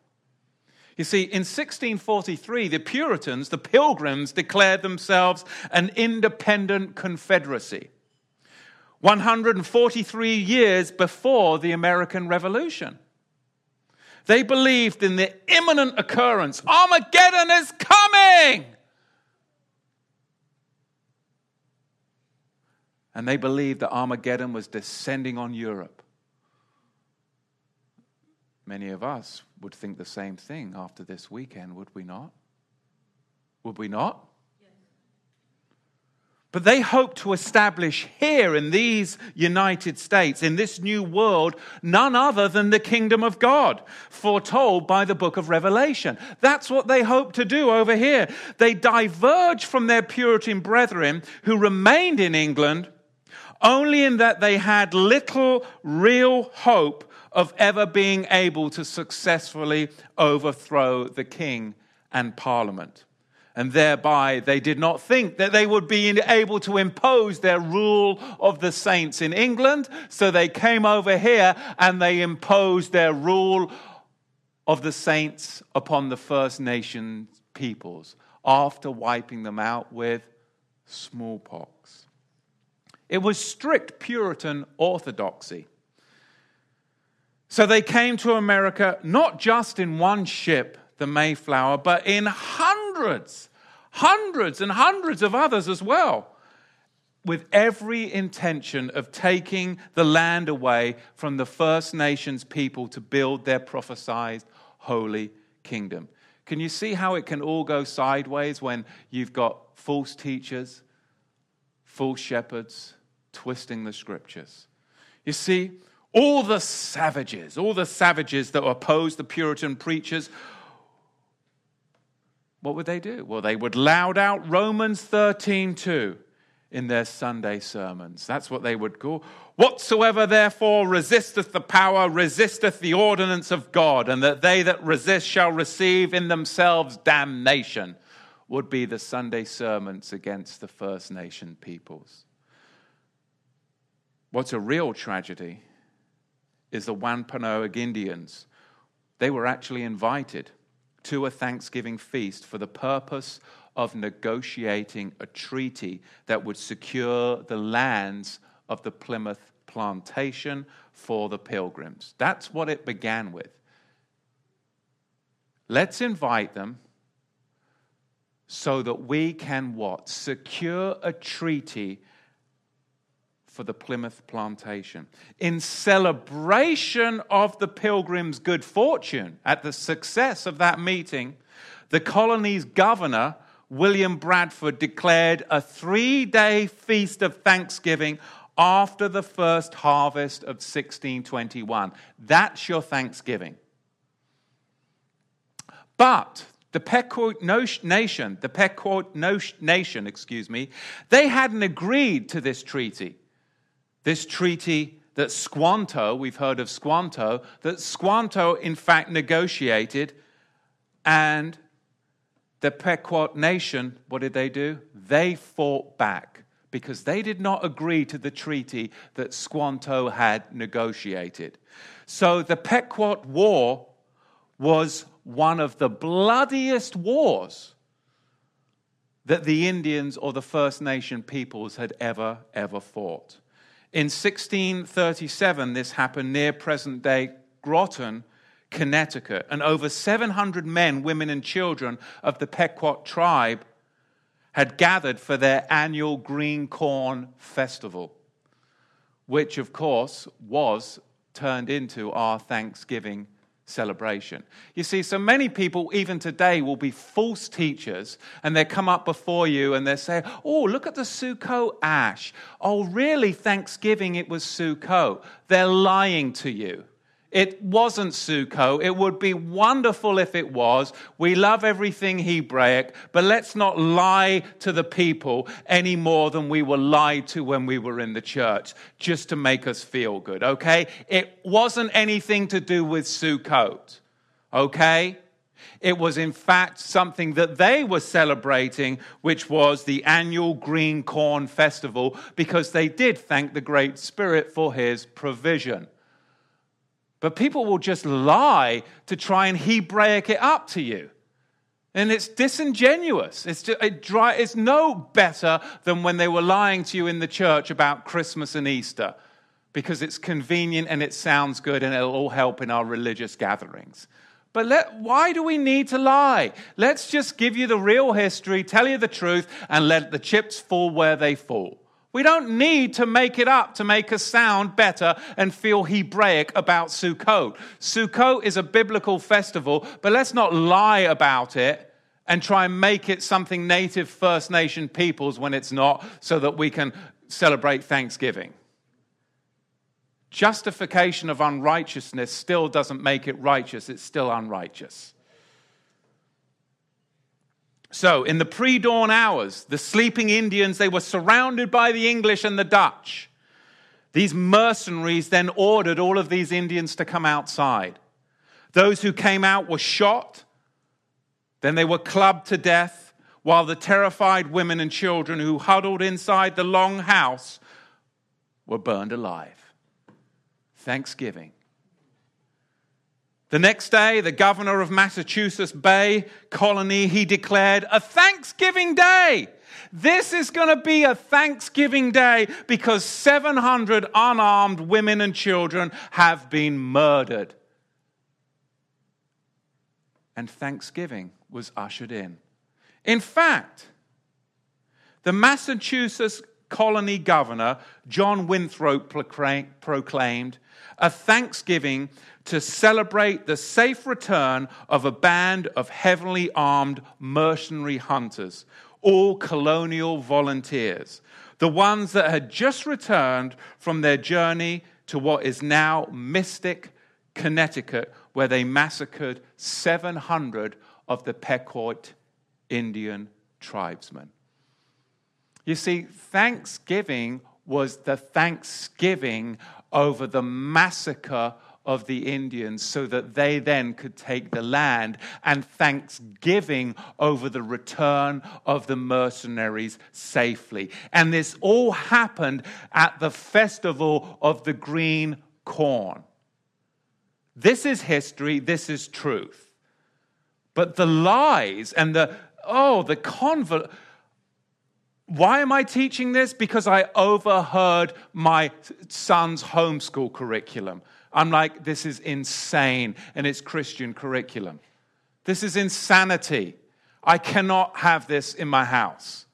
You see, in 1643, the Puritans, the Pilgrims, declared themselves an independent confederacy. 143 years before the American Revolution. They believed in the imminent occurrence. Armageddon is coming! and they believed that Armageddon was descending on Europe. Many of us would think the same thing after this weekend, would we not? Would we not? But they hope to establish here in these United States, in this new world, none other than the kingdom of God, foretold by the book of Revelation. That's what they hope to do over here. They diverge from their Puritan brethren who remained in England only in that they had little real hope of ever being able to successfully overthrow the king and parliament. And thereby, they did not think that they would be able to impose their rule of the saints in England. So they came over here and they imposed their rule of the saints upon the First Nation peoples after wiping them out with smallpox. It was strict Puritan orthodoxy. So they came to America not just in one ship the Mayflower, but in hundreds, hundreds and hundreds of others as well, with every intention of taking the land away from the First Nations people to build their prophesied holy kingdom. Can you see how it can all go sideways when you've got false teachers, false shepherds twisting the scriptures? You see, all the savages, all the savages that opposed the Puritan preachers, what would they do? Well, they would loud out Romans 13 2 in their Sunday sermons. That's what they would call. Whatsoever therefore resisteth the power, resisteth the ordinance of God, and that they that resist shall receive in themselves damnation, would be the Sunday sermons against the First Nation peoples. What's a real tragedy is the Wampanoag Indians. They were actually invited to a Thanksgiving feast for the purpose of negotiating a treaty that would secure the lands of the Plymouth plantation for the pilgrims. That's what it began with. Let's invite them so that we can what? Secure a treaty for the Plymouth plantation. In celebration of the pilgrims' good fortune at the success of that meeting, the colony's governor, William Bradford, declared a three day feast of thanksgiving after the first harvest of 1621. That's your Thanksgiving. But the Pequot nation, the Pequot nation, excuse me, they hadn't agreed to this treaty. This treaty that Squanto, we've heard of Squanto, that Squanto in fact negotiated, and the Pequot nation, what did they do? They fought back because they did not agree to the treaty that Squanto had negotiated. So the Pequot War was one of the bloodiest wars that the Indians or the First Nation peoples had ever, ever fought. In 1637, this happened near present day Groton, Connecticut, and over 700 men, women, and children of the Pequot tribe had gathered for their annual Green Corn Festival, which, of course, was turned into our Thanksgiving celebration. You see, so many people, even today, will be false teachers and they come up before you and they say, Oh, look at the Sukkot ash. Oh, really? Thanksgiving, it was Sukkot. They're lying to you. It wasn't Sukkot. It would be wonderful if it was. We love everything Hebraic, but let's not lie to the people any more than we were lied to when we were in the church, just to make us feel good, okay? It wasn't anything to do with Sukkot, okay? It was, in fact, something that they were celebrating, which was the annual Green Corn Festival, because they did thank the Great Spirit for his provision. But people will just lie to try and Hebraic it up to you. And it's disingenuous. It's, just, it dry, it's no better than when they were lying to you in the church about Christmas and Easter because it's convenient and it sounds good and it'll all help in our religious gatherings. But let, why do we need to lie? Let's just give you the real history, tell you the truth, and let the chips fall where they fall. We don't need to make it up to make us sound better and feel Hebraic about Sukkot. Sukkot is a biblical festival, but let's not lie about it and try and make it something native First Nation peoples when it's not, so that we can celebrate Thanksgiving. Justification of unrighteousness still doesn't make it righteous, it's still unrighteous. So, in the pre dawn hours, the sleeping Indians, they were surrounded by the English and the Dutch. These mercenaries then ordered all of these Indians to come outside. Those who came out were shot, then they were clubbed to death, while the terrified women and children who huddled inside the long house were burned alive. Thanksgiving the next day, the governor of Massachusetts Bay Colony, he declared a Thanksgiving Day. This is going to be a Thanksgiving Day because 700 unarmed women and children have been murdered. and thanksgiving was ushered in. In fact, the Massachusetts colony governor, John Winthrop, proclaimed a thanksgiving to celebrate the safe return of a band of heavily armed mercenary hunters, all colonial volunteers, the ones that had just returned from their journey to what is now Mystic, Connecticut, where they massacred 700 of the Pequot Indian tribesmen. You see, Thanksgiving was the thanksgiving over the massacre of the Indians so that they then could take the land, and thanksgiving over the return of the mercenaries safely. And this all happened at the festival of the green corn. This is history, this is truth. But the lies and the, oh, the convert why am I teaching this? Because I overheard my son's homeschool curriculum. I'm like, this is insane, and it's Christian curriculum. This is insanity. I cannot have this in my house.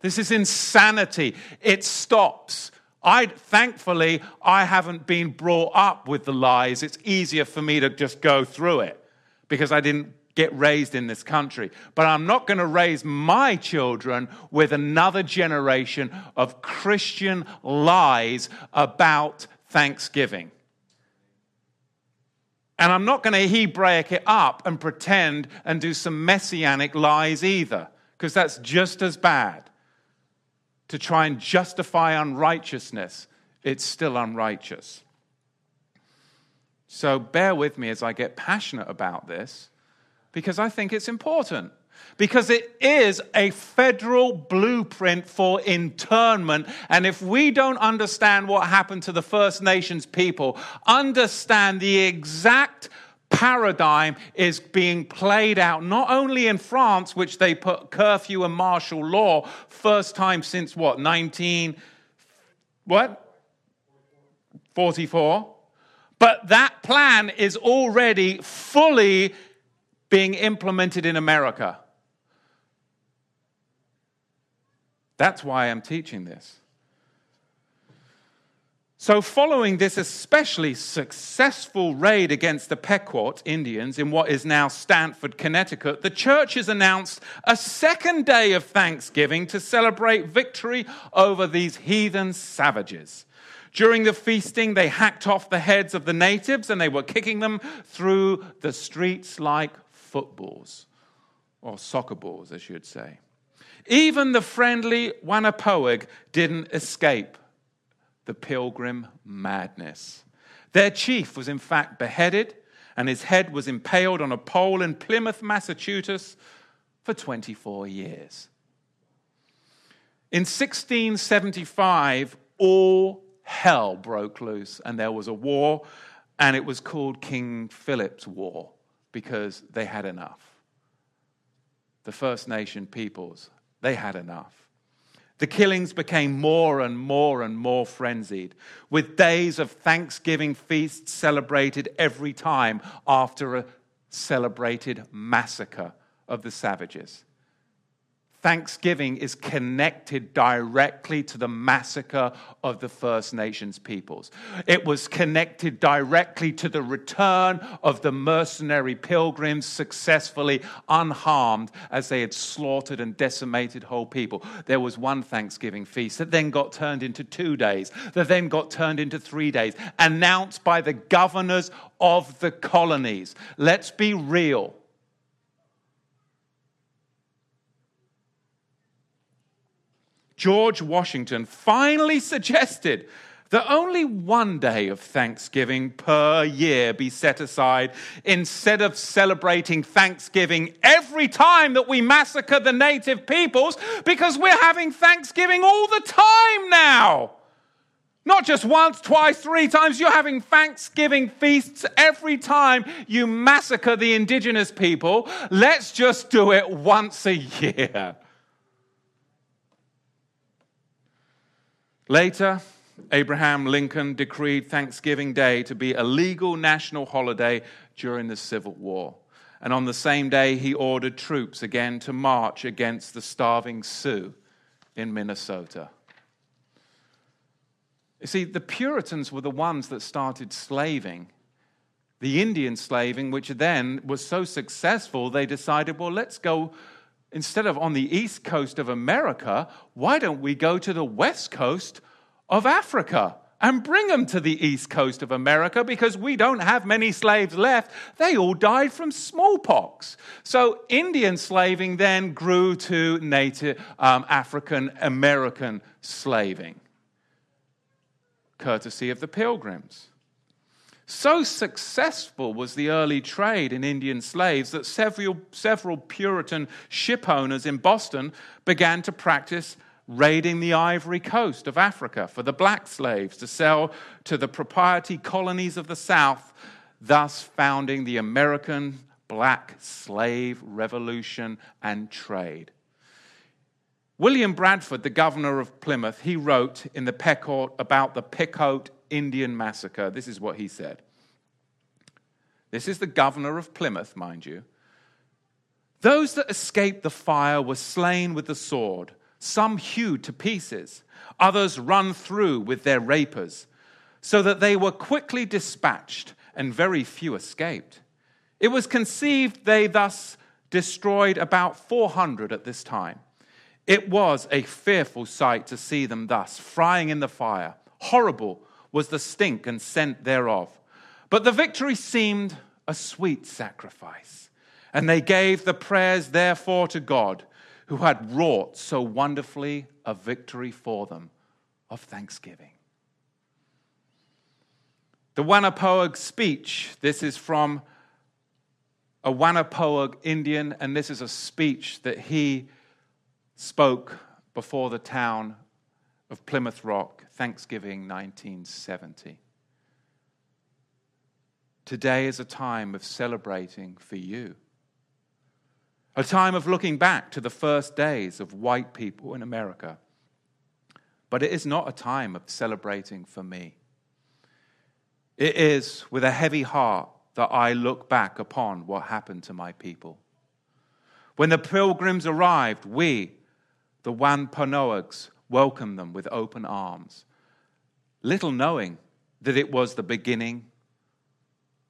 This is insanity. It stops. I thankfully I haven't been brought up with the lies. It's easier for me to just go through it because I didn't get raised in this country. But I'm not going to raise my children with another generation of Christian lies about Thanksgiving. And I'm not going to Hebraic it up and pretend and do some messianic lies either, because that's just as bad. To try and justify unrighteousness, it's still unrighteous. So bear with me as I get passionate about this because I think it's important. Because it is a federal blueprint for internment. And if we don't understand what happened to the First Nations people, understand the exact paradigm is being played out not only in France, which they put curfew and martial law first time since what, 19, what? 44. But that plan is already fully being implemented in America. That's why I'm teaching this. So, following this especially successful raid against the Pequot Indians in what is now Stamford, Connecticut, the church has announced a second day of thanksgiving to celebrate victory over these heathen savages. During the feasting, they hacked off the heads of the natives and they were kicking them through the streets like footballs, or soccer balls, I should say. Even the friendly Wampanoag didn't escape the pilgrim madness. Their chief was, in fact, beheaded, and his head was impaled on a pole in Plymouth, Massachusetts, for 24 years. In 1675, all hell broke loose, and there was a war, and it was called King Philip's War because they had enough. The First Nation peoples, they had enough. The killings became more and more and more frenzied, with days of Thanksgiving feasts celebrated every time after a celebrated massacre of the savages. Thanksgiving is connected directly to the massacre of the First Nations peoples. It was connected directly to the return of the mercenary pilgrims successfully unharmed as they had slaughtered and decimated whole people. There was one Thanksgiving feast that then got turned into two days, that then got turned into three days, announced by the governors of the colonies. Let's be real. George Washington finally suggested that only one day of Thanksgiving per year be set aside instead of celebrating Thanksgiving every time that we massacre the native peoples because we're having Thanksgiving all the time now. Not just once, twice, three times. You're having Thanksgiving feasts every time you massacre the indigenous people. Let's just do it once a year. Later, Abraham Lincoln decreed Thanksgiving Day to be a legal national holiday during the Civil War. And on the same day, he ordered troops again to march against the starving Sioux in Minnesota. You see, the Puritans were the ones that started slaving, the Indian slaving, which then was so successful, they decided, well, let's go, instead of on the east coast of America, why don't we go to the west coast of Africa? and bring them to the east coast of America because we don't have many slaves left. They all died from smallpox. So Indian slaving then grew to native um, African American slaving courtesy of the pilgrims. So successful was the early trade in Indian slaves that several, several Puritan ship owners in Boston began to practice raiding the ivory coast of Africa for the black slaves to sell to the propriety colonies of the South, thus founding the American black slave revolution and trade. William Bradford, the governor of Plymouth, he wrote in the Pequot about the Pequot Indian massacre. This is what he said. This is the governor of Plymouth, mind you. Those that escaped the fire were slain with the sword, some hewed to pieces, others run through with their rapers, so that they were quickly dispatched, and very few escaped. It was conceived they thus destroyed about 400 at this time. It was a fearful sight to see them thus, frying in the fire. Horrible was the stink and scent thereof. But the victory seemed a sweet sacrifice. And they gave the prayers, therefore, to God, who had wrought so wonderfully a victory for them of thanksgiving. The Wampanoag speech, this is from a Wampanoag Indian, and this is a speech that he spoke before the town of Plymouth Rock, Thanksgiving 1970. Today is a time of celebrating for you. A time of looking back to the first days of white people in America. But it is not a time of celebrating for me. It is with a heavy heart that I look back upon what happened to my people. When the pilgrims arrived, we, the Wampanoags welcomed them with open arms, little knowing that it was the beginning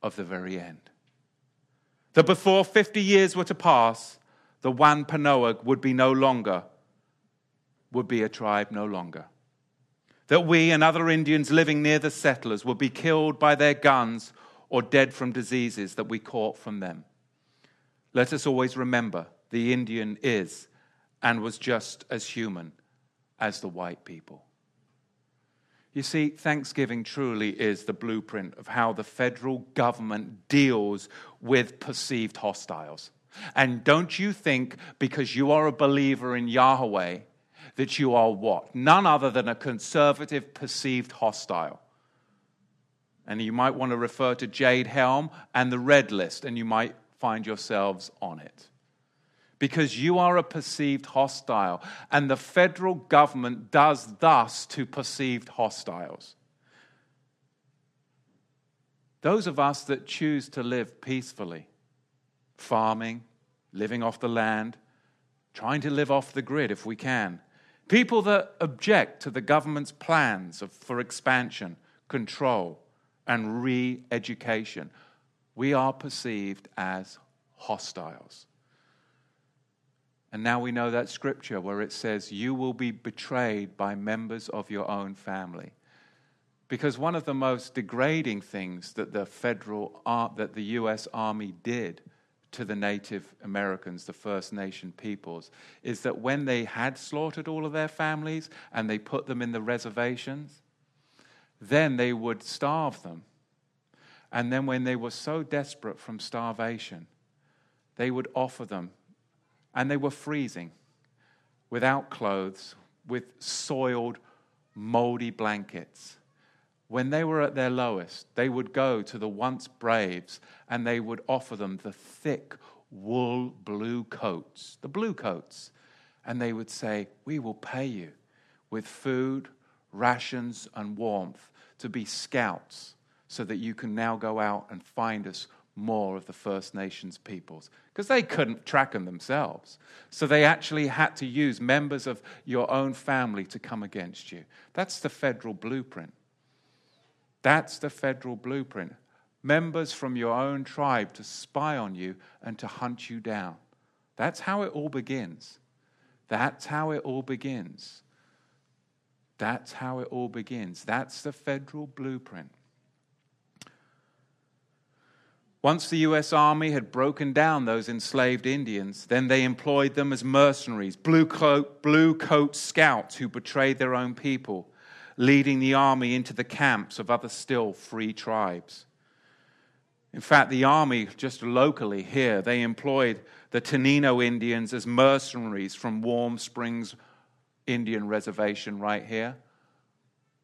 of the very end. That before 50 years were to pass, the Wampanoag would be no longer, would be a tribe no longer. That we and other Indians living near the settlers would be killed by their guns or dead from diseases that we caught from them. Let us always remember the Indian is and was just as human as the white people. You see, Thanksgiving truly is the blueprint of how the federal government deals with perceived hostiles. And don't you think because you are a believer in Yahweh that you are what? None other than a conservative perceived hostile. And you might want to refer to Jade Helm and the red list, and you might find yourselves on it because you are a perceived hostile. And the federal government does thus to perceived hostiles. Those of us that choose to live peacefully, farming, living off the land, trying to live off the grid if we can, people that object to the government's plans of, for expansion, control, and re education, we are perceived as hostiles. And now we know that scripture where it says, You will be betrayed by members of your own family. Because one of the most degrading things that the federal, that the U.S. Army did to the Native Americans, the First Nation peoples, is that when they had slaughtered all of their families and they put them in the reservations, then they would starve them. And then when they were so desperate from starvation, they would offer them and they were freezing, without clothes, with soiled, moldy blankets. When they were at their lowest, they would go to the once braves and they would offer them the thick wool blue coats, the blue coats. And they would say, We will pay you with food, rations, and warmth to be scouts so that you can now go out and find us more of the First Nations peoples because they couldn't track them themselves. So they actually had to use members of your own family to come against you. That's the federal blueprint. That's the federal blueprint. Members from your own tribe to spy on you and to hunt you down. That's how it all begins. That's how it all begins. That's how it all begins. That's the federal blueprint. Once the US Army had broken down those enslaved Indians, then they employed them as mercenaries, blue coat, blue coat scouts who betrayed their own people, leading the army into the camps of other still free tribes. In fact, the army, just locally here, they employed the Taino Indians as mercenaries from Warm Springs Indian Reservation right here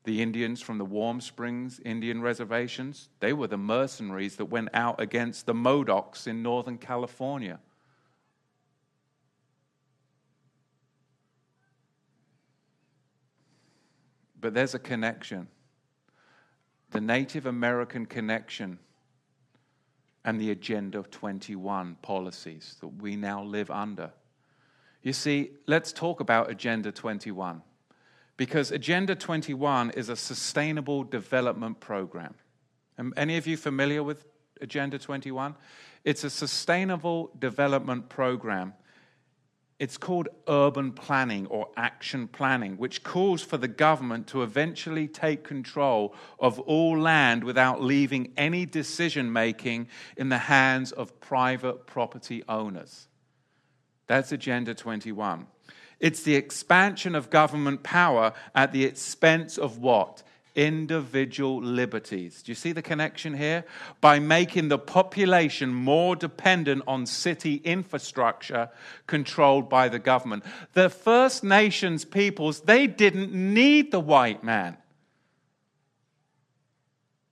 the Indians from the Warm Springs Indian reservations. They were the mercenaries that went out against the Modocs in Northern California. But there's a connection the Native American connection and the Agenda 21 policies that we now live under. You see, let's talk about Agenda 21 because Agenda 21 is a sustainable development program. Are any of you familiar with Agenda 21? It's a sustainable development program. It's called urban planning or action planning, which calls for the government to eventually take control of all land without leaving any decision making in the hands of private property owners. That's Agenda 21. It's the expansion of government power at the expense of what? Individual liberties. Do you see the connection here? By making the population more dependent on city infrastructure controlled by the government. The First Nations peoples, they didn't need the white man.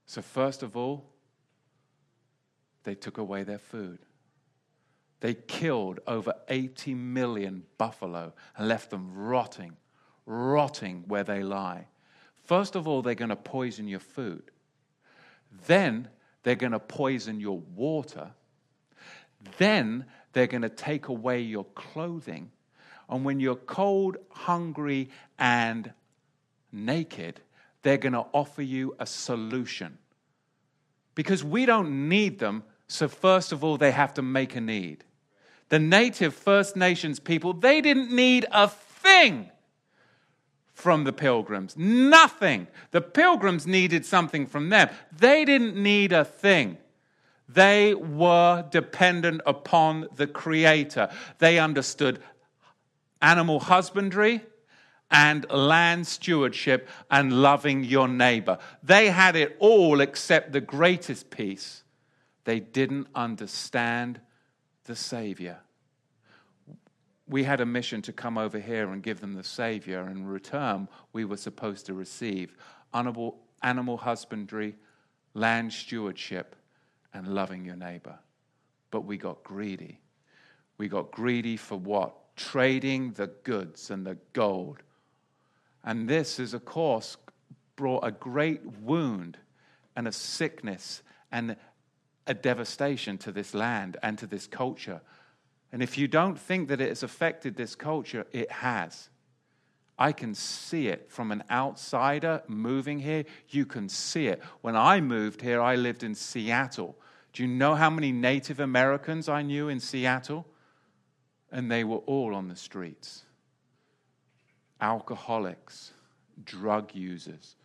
So, first of all, they took away their food. They killed over 80 million buffalo and left them rotting, rotting where they lie. First of all, they're going to poison your food. Then they're going to poison your water. Then they're going to take away your clothing. And when you're cold, hungry, and naked, they're going to offer you a solution. Because we don't need them, so first of all, they have to make a need the native First Nations people, they didn't need a thing from the pilgrims. Nothing. The pilgrims needed something from them. They didn't need a thing. They were dependent upon the Creator. They understood animal husbandry and land stewardship and loving your neighbor. They had it all except the greatest piece. They didn't understand the Savior. We had a mission to come over here and give them the Savior. In return, we were supposed to receive animal, animal husbandry, land stewardship, and loving your neighbor. But we got greedy. We got greedy for what? Trading the goods and the gold. And this is, of course, brought a great wound and a sickness and a devastation to this land and to this culture. And if you don't think that it has affected this culture, it has. I can see it from an outsider moving here. You can see it. When I moved here, I lived in Seattle. Do you know how many Native Americans I knew in Seattle? And they were all on the streets alcoholics, drug users.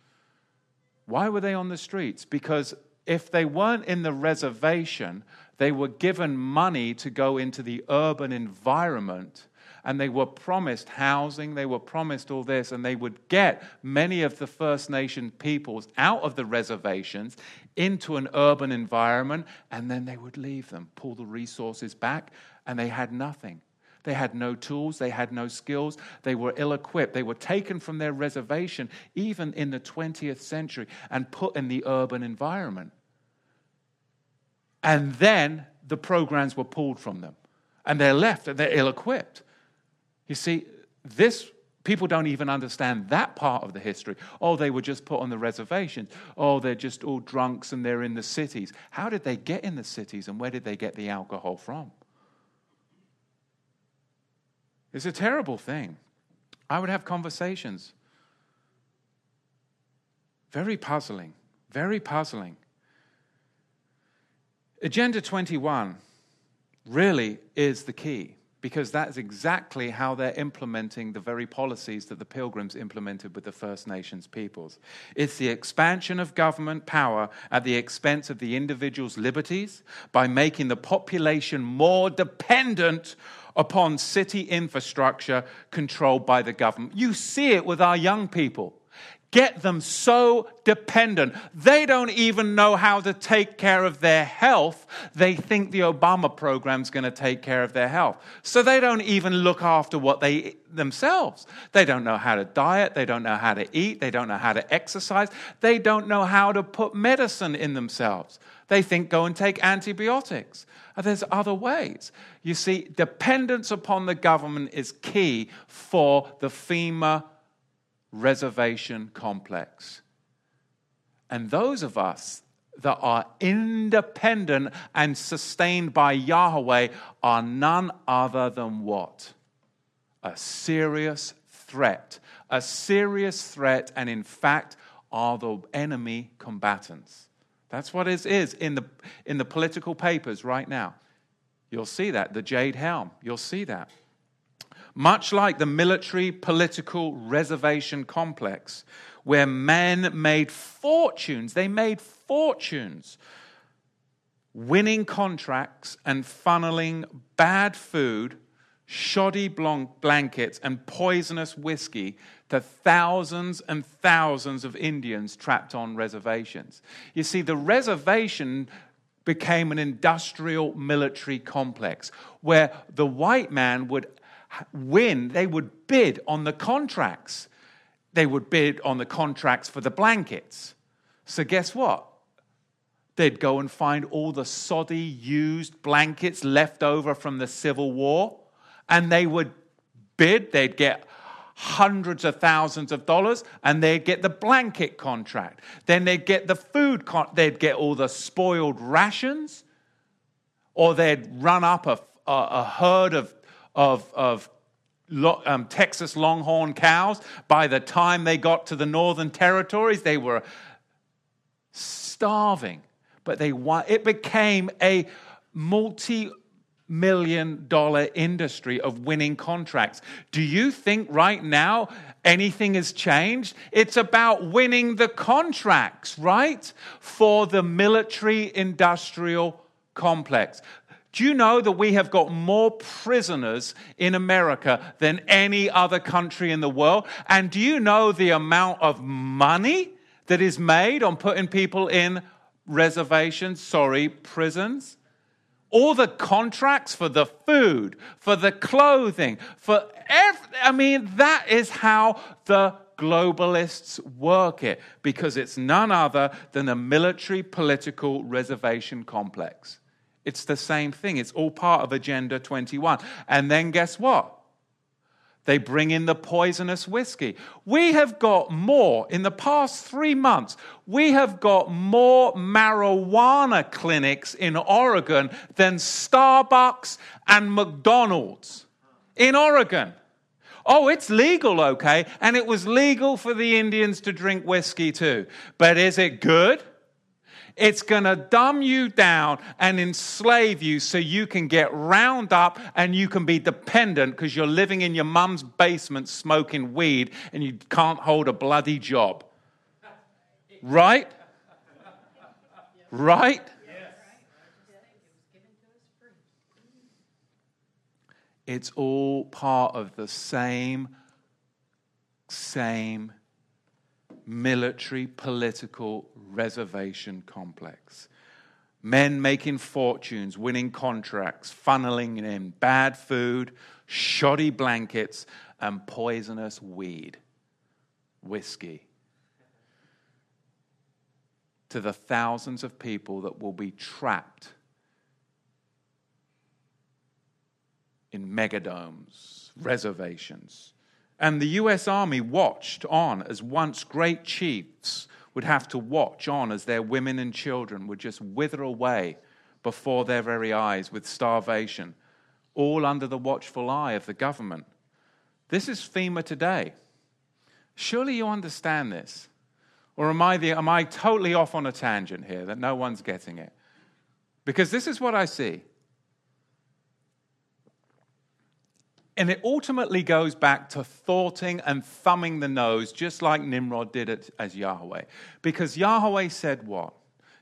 Why were they on the streets? Because if they weren't in the reservation, they were given money to go into the urban environment and they were promised housing, they were promised all this, and they would get many of the First Nation peoples out of the reservations into an urban environment, and then they would leave them, pull the resources back, and they had nothing. They had no tools, they had no skills, they were ill equipped. They were taken from their reservation, even in the 20th century, and put in the urban environment. And then the programs were pulled from them, and they're left and they're ill equipped. You see, this People don't even understand that part of the history. Oh, they were just put on the reservations. Oh, they're just all drunks and they're in the cities. How did they get in the cities and where did they get the alcohol from? It's a terrible thing. I would have conversations. Very puzzling, very puzzling. Agenda 21 really is the key because that's exactly how they're implementing the very policies that the pilgrims implemented with the First Nations peoples. It's the expansion of government power at the expense of the individual's liberties by making the population more dependent upon city infrastructure controlled by the government. You see it with our young people get them so dependent. They don't even know how to take care of their health. They think the Obama program's going to take care of their health. So they don't even look after what they themselves. They don't know how to diet, they don't know how to eat, they don't know how to exercise, they don't know how to put medicine in themselves. They think go and take antibiotics. There's other ways. You see, dependence upon the government is key for the FEMA reservation complex. And those of us that are independent and sustained by Yahweh are none other than what? A serious threat. A serious threat, and in fact, are the enemy combatants. That's what it is in the, in the political papers right now. You'll see that. The Jade Helm, you'll see that much like the military political reservation complex, where men made fortunes. They made fortunes winning contracts and funneling bad food, shoddy blankets, and poisonous whiskey to thousands and thousands of Indians trapped on reservations. You see, the reservation became an industrial military complex where the white man would win, they would bid on the contracts. They would bid on the contracts for the blankets. So, guess what? They'd go and find all the soddy, used blankets left over from the Civil War, and they would bid. They'd get hundreds of thousands of dollars and they'd get the blanket contract. Then they'd get the food, con- they'd get all the spoiled rations, or they'd run up a, a, a herd of of, of um, Texas longhorn cows. By the time they got to the northern territories, they were starving. But they it became a multi million dollar industry of winning contracts. Do you think right now anything has changed? It's about winning the contracts, right? For the military industrial complex. Do you know that we have got more prisoners in America than any other country in the world? And do you know the amount of money that is made on putting people in reservations, sorry, prisons? All the contracts for the food, for the clothing, for I mean, that is how the globalists work it because it's none other than a military political reservation complex. It's the same thing. It's all part of Agenda 21. And then guess what? They bring in the poisonous whiskey. We have got more, in the past three months, we have got more marijuana clinics in Oregon than Starbucks and McDonald's in Oregon. Oh, it's legal, okay? And it was legal for the Indians to drink whiskey too. But is it good? It's going to dumb you down and enslave you so you can get round up and you can be dependent because you're living in your mum's basement smoking weed and you can't hold a bloody job. Right? Right? It's all part of the same, same military political reservation complex. Men making fortunes, winning contracts, funneling in bad food, shoddy blankets, and poisonous weed, whiskey. To the thousands of people that will be trapped in megadomes, reservations, And the US Army watched on as once great chiefs would have to watch on as their women and children would just wither away before their very eyes with starvation, all under the watchful eye of the government. This is FEMA today. Surely you understand this. Or am I, the, am I totally off on a tangent here that no one's getting it? Because this is what I see. And it ultimately goes back to thwarting and thumbing the nose, just like Nimrod did it as Yahweh. Because Yahweh said what?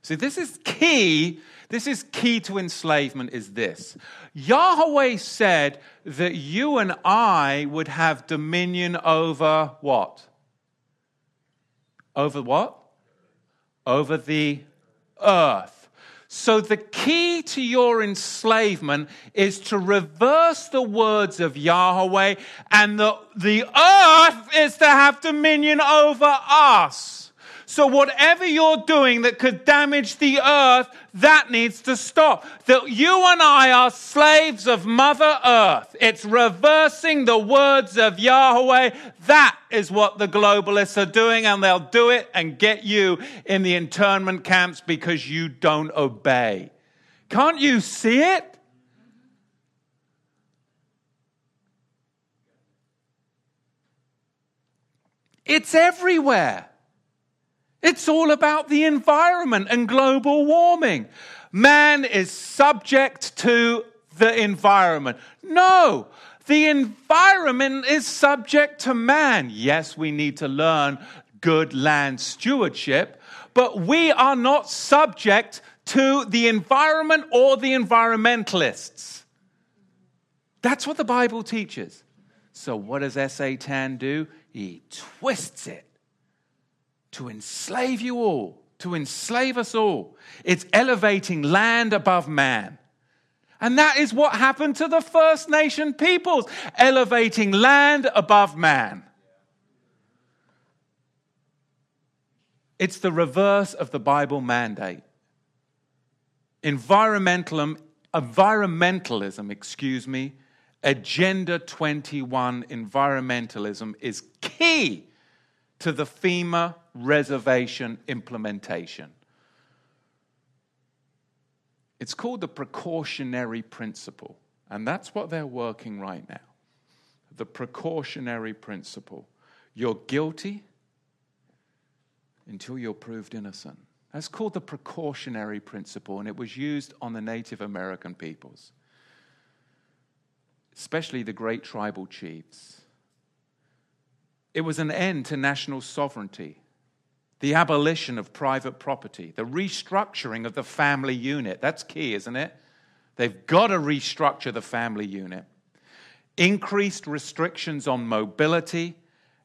See, this is key. This is key to enslavement, is this. Yahweh said that you and I would have dominion over what? Over what? Over the earth. So, the key to your enslavement is to reverse the words of Yahweh, and the, the earth is to have dominion over us. So, whatever you're doing that could damage the earth, that needs to stop. That you and I are slaves of Mother Earth. It's reversing the words of Yahweh. That is what the globalists are doing, and they'll do it and get you in the internment camps because you don't obey. Can't you see it? It's everywhere. It's all about the environment and global warming. Man is subject to the environment. No, the environment is subject to man. Yes, we need to learn good land stewardship, but we are not subject to the environment or the environmentalists. That's what the Bible teaches. So, what does SA Satan do? He twists it to enslave you all, to enslave us all. It's elevating land above man. And that is what happened to the First Nation peoples, elevating land above man. It's the reverse of the Bible mandate. Environmentalism, environmentalism, excuse me, Agenda 21 environmentalism is key to the FEMA reservation implementation. It's called the precautionary principle, and that's what they're working right now. The precautionary principle. You're guilty until you're proved innocent. That's called the precautionary principle, and it was used on the Native American peoples, especially the great tribal chiefs. It was an end to national sovereignty, the abolition of private property, the restructuring of the family unit. That's key, isn't it? They've got to restructure the family unit. Increased restrictions on mobility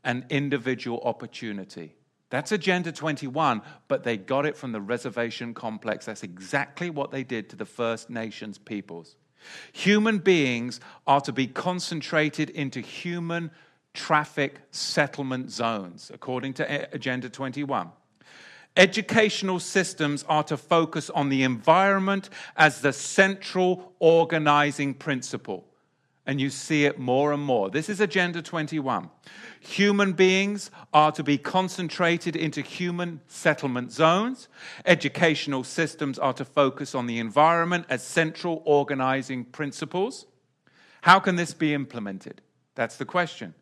and individual opportunity. That's Agenda 21, but they got it from the reservation complex. That's exactly what they did to the First Nations peoples. Human beings are to be concentrated into human traffic settlement zones, according to Agenda 21. Educational systems are to focus on the environment as the central organizing principle. And you see it more and more. This is Agenda 21. Human beings are to be concentrated into human settlement zones. Educational systems are to focus on the environment as central organizing principles. How can this be implemented? That's the question.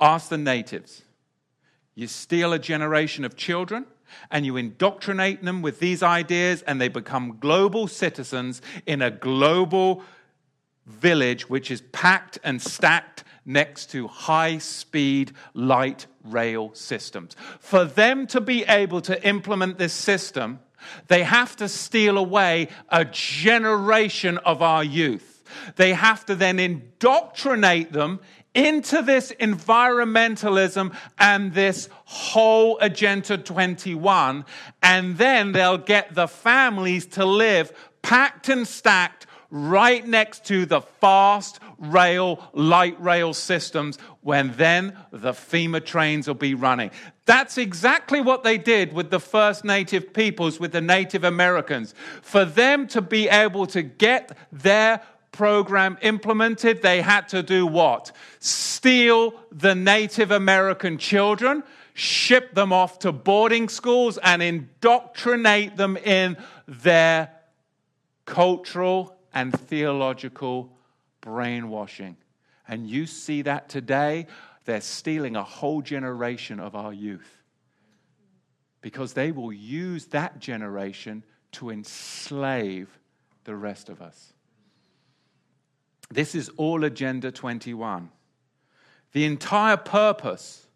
Ask the natives. You steal a generation of children and you indoctrinate them with these ideas, and they become global citizens in a global village which is packed and stacked next to high speed light rail systems. For them to be able to implement this system, they have to steal away a generation of our youth. They have to then indoctrinate them into this environmentalism and this whole Agenda 21, and then they'll get the families to live packed and stacked right next to the fast rail, light rail systems when then the FEMA trains will be running. That's exactly what they did with the first native peoples, with the Native Americans. For them to be able to get their program implemented, they had to do what? Steal the Native American children, ship them off to boarding schools, and indoctrinate them in their cultural and theological brainwashing. And you see that today. They're stealing a whole generation of our youth because they will use that generation to enslave the rest of us. This is all Agenda 21. The entire purpose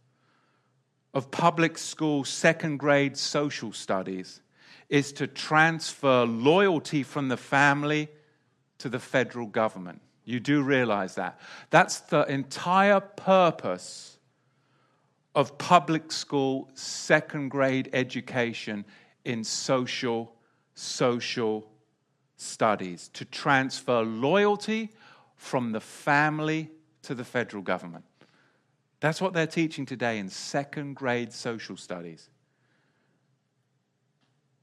of public school second grade social studies is to transfer loyalty from the family to the federal government. You do realize that. That's the entire purpose of public school second grade education in social social studies to transfer loyalty from the family to the federal government. That's what they're teaching today in second grade social studies.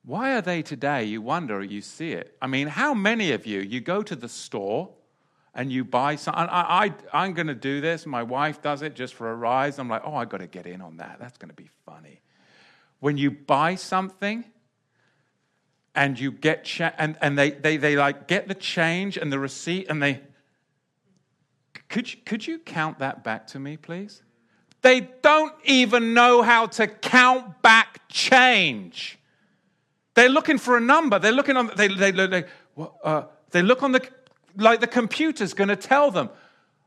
Why are they today? You wonder, you see it. I mean, how many of you, you go to the store and you buy something? I, I, I'm going to do this. My wife does it just for a rise. I'm like, oh, I've got to get in on that. That's going to be funny. When you buy something, and you get cha- and, and they, they, they like get the change and the receipt and they could you, could you count that back to me please they don't even know how to count back change they're looking for a number they're looking on they, they, they, uh, they look on the like the computer's going to tell them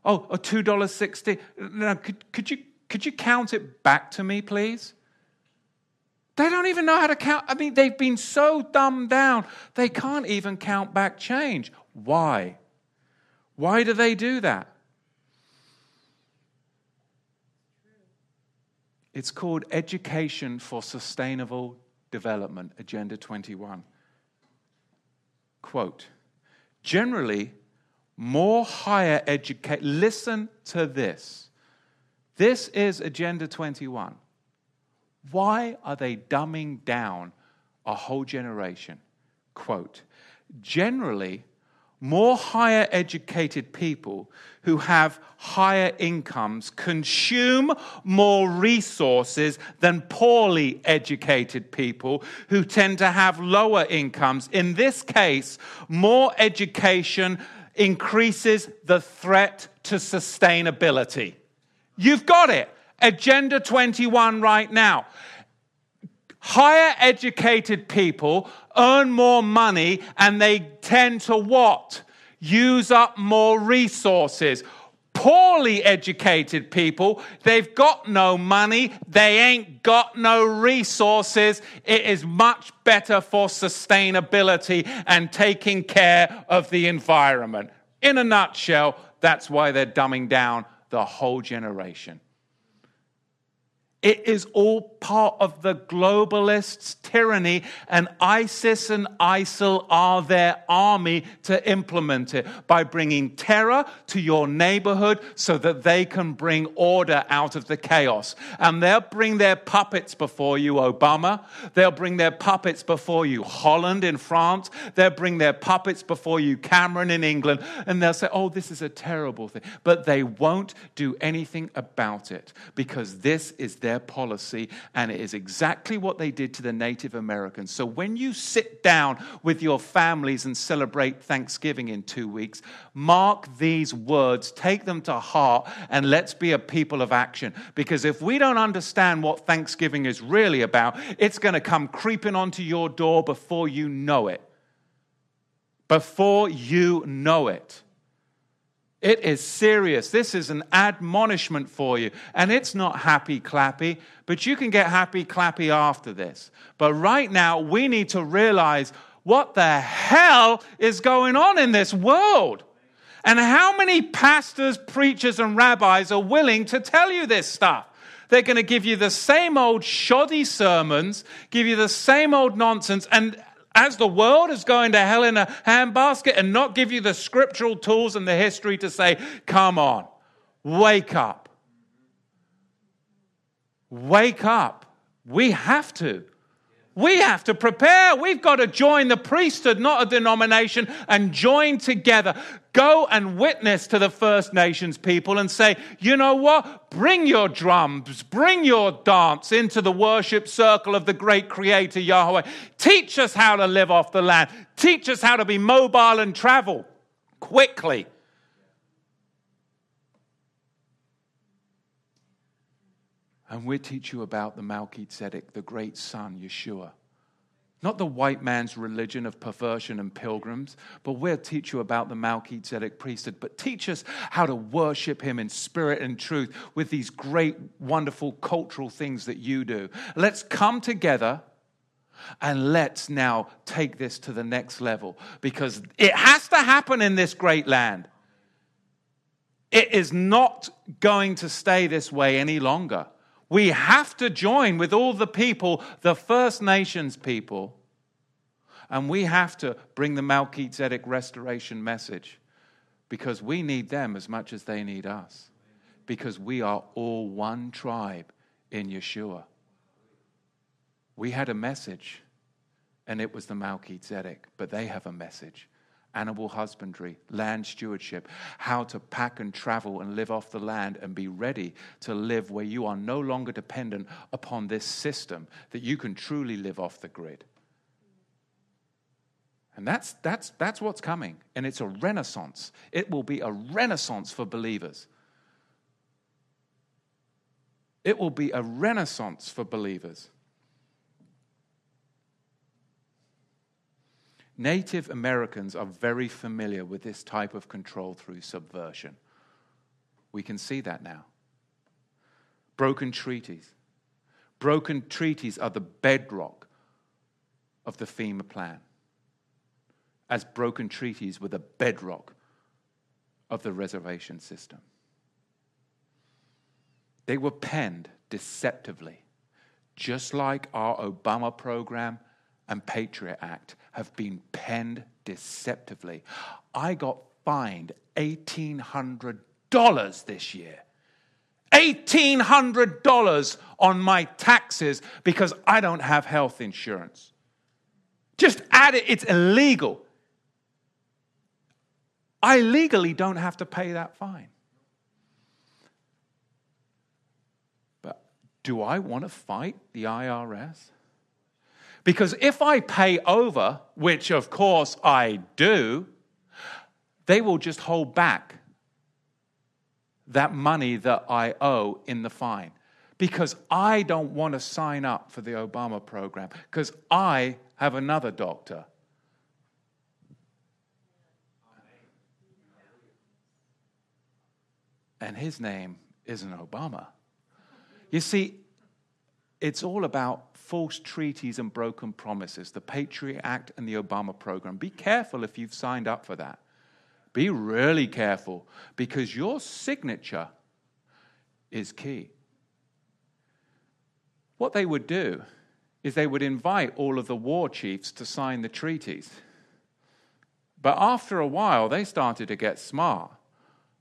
oh, oh $2.60 now could, could you could you count it back to me please they don't even know how to count. I mean, they've been so dumbed down, they can't even count back change. Why? Why do they do that? It's called Education for Sustainable Development, Agenda 21. Quote Generally, more higher education, listen to this. This is Agenda 21. Why are they dumbing down a whole generation? Quote, generally, more higher educated people who have higher incomes consume more resources than poorly educated people who tend to have lower incomes. In this case, more education increases the threat to sustainability. You've got it. Agenda 21 right now. Higher educated people earn more money and they tend to what? Use up more resources. Poorly educated people, they've got no money, they ain't got no resources. It is much better for sustainability and taking care of the environment. In a nutshell, that's why they're dumbing down the whole generation. It is all part of the globalists' tyranny, and ISIS and ISIL are their army to implement it by bringing terror to your neighborhood so that they can bring order out of the chaos. And they'll bring their puppets before you, Obama. They'll bring their puppets before you, Hollande in France. They'll bring their puppets before you, Cameron in England. And they'll say, oh, this is a terrible thing. But they won't do anything about it because this is their their policy, and it is exactly what they did to the Native Americans. So when you sit down with your families and celebrate Thanksgiving in two weeks, mark these words, take them to heart, and let's be a people of action. Because if we don't understand what Thanksgiving is really about, it's going to come creeping onto your door before you know it. Before you know it. It is serious. This is an admonishment for you. And it's not happy clappy, but you can get happy clappy after this. But right now, we need to realize what the hell is going on in this world. And how many pastors, preachers, and rabbis are willing to tell you this stuff? They're going to give you the same old shoddy sermons, give you the same old nonsense, and as the world is going to hell in a handbasket and not give you the scriptural tools and the history to say, come on, wake up. Wake up. We have to. We have to prepare. We've got to join the priesthood, not a denomination, and join together. Go and witness to the First Nations people and say, you know what? Bring your drums, bring your dance into the worship circle of the great Creator Yahweh. Teach us how to live off the land. Teach us how to be mobile and travel quickly. And we teach you about the Melchizedek, the great son, Yeshua. Not the white man's religion of perversion and pilgrims, but we'll teach you about the Melchizedek priesthood. But teach us how to worship him in spirit and truth with these great, wonderful cultural things that you do. Let's come together and let's now take this to the next level because it has to happen in this great land. It is not going to stay this way any longer. We have to join with all the people, the First Nations people, and we have to bring the Melchizedek restoration message because we need them as much as they need us. Because we are all one tribe in Yeshua. We had a message, and it was the Melchizedek, but they have a message animal husbandry, land stewardship, how to pack and travel and live off the land and be ready to live where you are no longer dependent upon this system, that you can truly live off the grid. And that's, that's, that's what's coming. And it's a renaissance. It will be a renaissance for believers. It will be a renaissance for believers. Native Americans are very familiar with this type of control through subversion. We can see that now. Broken treaties. Broken treaties are the bedrock of the FEMA plan, as broken treaties were the bedrock of the reservation system. They were penned deceptively, just like our Obama program and Patriot Act have been penned deceptively. I got fined $1,800 this year. $1,800 on my taxes because I don't have health insurance. Just add it, it's illegal. I legally don't have to pay that fine. But do I want to fight the IRS? Because if I pay over, which of course I do, they will just hold back that money that I owe in the fine. Because I don't want to sign up for the Obama program, because I have another doctor. And his name isn't Obama. You see, it's all about false treaties and broken promises, the Patriot Act and the Obama program. Be careful if you've signed up for that. Be really careful because your signature is key. What they would do is they would invite all of the war chiefs to sign the treaties. But after a while, they started to get smart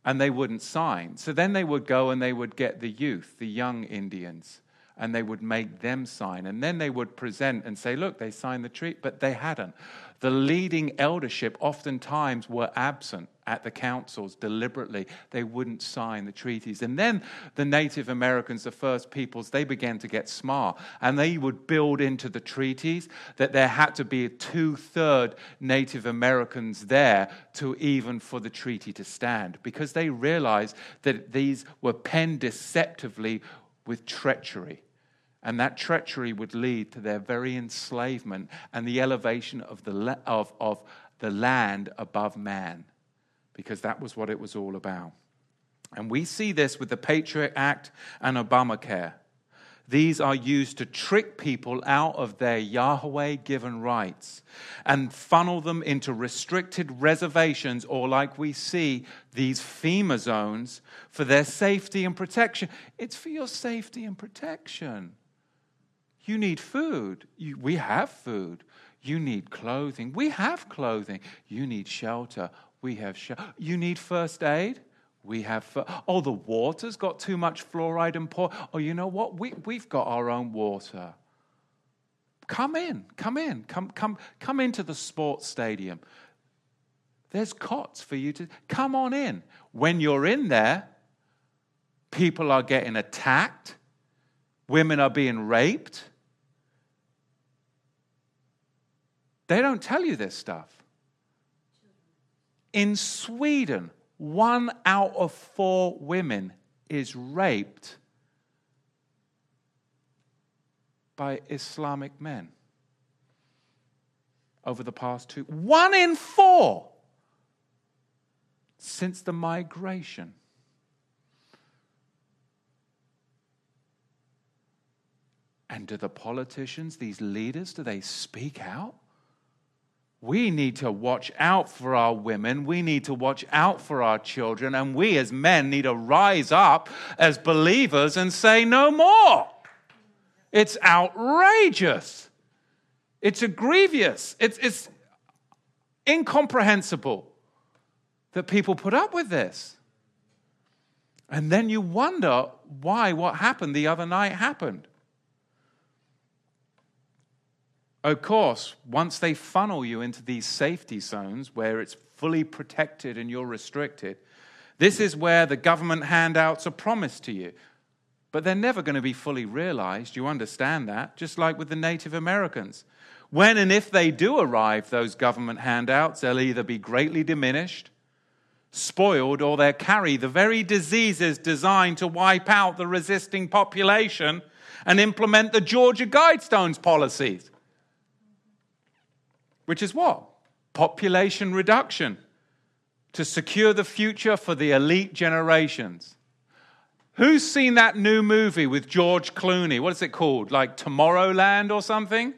and they wouldn't sign. So then they would go and they would get the youth, the young Indians, and they would make them sign. And then they would present and say, look, they signed the treaty, but they hadn't. The leading eldership oftentimes were absent at the councils deliberately. They wouldn't sign the treaties. And then the Native Americans, the first peoples, they began to get smart and they would build into the treaties that there had to be two third Native Americans there to even for the treaty to stand because they realized that these were penned deceptively with treachery. And that treachery would lead to their very enslavement and the elevation of the, of, of the land above man, because that was what it was all about. And we see this with the Patriot Act and Obamacare. These are used to trick people out of their Yahweh given rights and funnel them into restricted reservations, or like we see, these FEMA zones for their safety and protection. It's for your safety and protection. You need food. You, we have food. You need clothing. We have clothing. You need shelter. We have shelter. You need first aid. We have, oh, the water's got too much fluoride and poor. Oh, you know what? We, we've got our own water. come in, come in, come, come, come into the sports stadium. There's cots for you to come on in. When you're in there, people are getting attacked, women are being raped. They don't tell you this stuff. In Sweden, one out of four women is raped by Islamic men over the past two. One in four since the migration. And do the politicians, these leaders, do they speak out? We need to watch out for our women. We need to watch out for our children. And we as men need to rise up as believers and say, no more. It's outrageous. It's egregious. It's, it's incomprehensible that people put up with this. And then you wonder why what happened the other night happened. Of course, once they funnel you into these safety zones where it's fully protected and you're restricted, this is where the government handouts are promised to you. But they're never going to be fully realized. You understand that, just like with the Native Americans. When and if they do arrive, those government handouts, they'll either be greatly diminished, spoiled, or they'll carry the very diseases designed to wipe out the resisting population and implement the Georgia Guidestones policies. Which is what? Population reduction to secure the future for the elite generations. Who's seen that new movie with George Clooney? What is it called? Like Tomorrowland or something?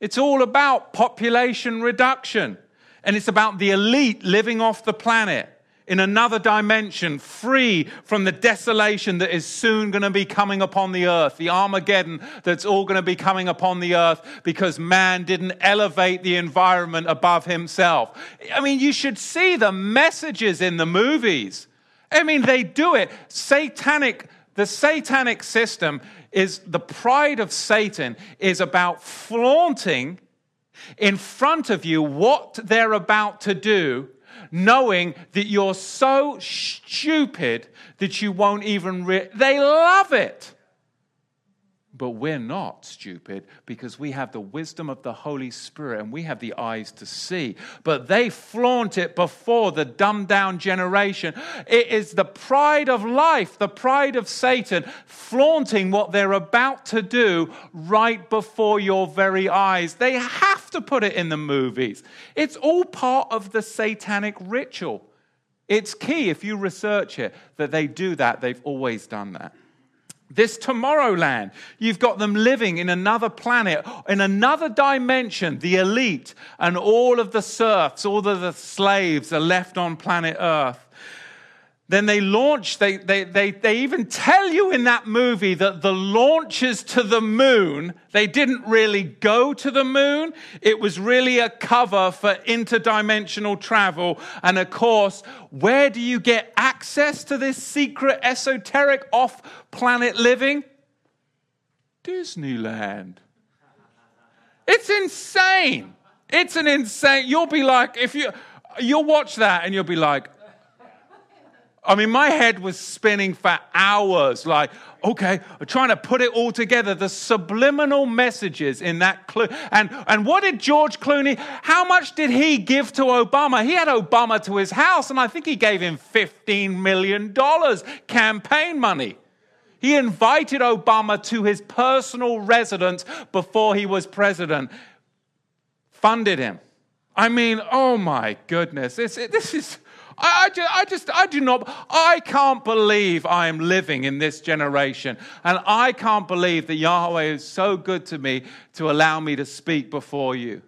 It's all about population reduction. And it's about the elite living off the planet in another dimension, free from the desolation that is soon going to be coming upon the earth, the Armageddon that's all going to be coming upon the earth because man didn't elevate the environment above himself. I mean, you should see the messages in the movies. I mean, they do it. Satanic, the satanic system is the pride of Satan is about flaunting in front of you what they're about to do knowing that you're so stupid that you won't even. Re- they love it. But we're not stupid because we have the wisdom of the Holy Spirit and we have the eyes to see. But they flaunt it before the dumbed down generation. It is the pride of life, the pride of Satan, flaunting what they're about to do right before your very eyes. They have to put it in the movies. It's all part of the satanic ritual. It's key if you research it that they do that. They've always done that. This Tomorrowland, you've got them living in another planet, in another dimension, the elite, and all of the serfs, all of the slaves are left on planet Earth. Then they launch, they, they, they, they even tell you in that movie that the launches to the moon, they didn't really go to the moon. It was really a cover for interdimensional travel. And of course, where do you get access to this secret, esoteric, off planet living? Disneyland. It's insane. It's an insane. You'll be like, if you, you'll watch that and you'll be like, I mean, my head was spinning for hours, like, okay, trying to put it all together. The subliminal messages in that clue. And, and what did George Clooney, how much did he give to Obama? He had Obama to his house, and I think he gave him $15 million campaign money. He invited Obama to his personal residence before he was president, funded him. I mean, oh my goodness, this, this is I, I, just, I just, I do not, I can't believe I am living in this generation. And I can't believe that Yahweh is so good to me to allow me to speak before you.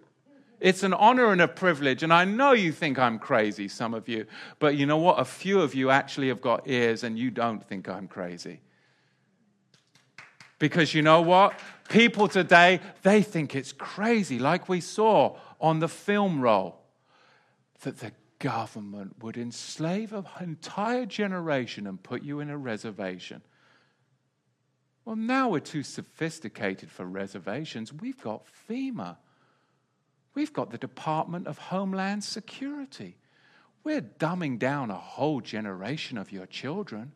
It's an honor and a privilege. And I know you think I'm crazy, some of you. But you know what? A few of you actually have got ears and you don't think I'm crazy. Because you know what? People today, they think it's crazy, like we saw on the film roll, that the government would enslave an entire generation and put you in a reservation. Well, now we're too sophisticated for reservations. We've got FEMA. We've got the Department of Homeland Security. We're dumbing down a whole generation of your children,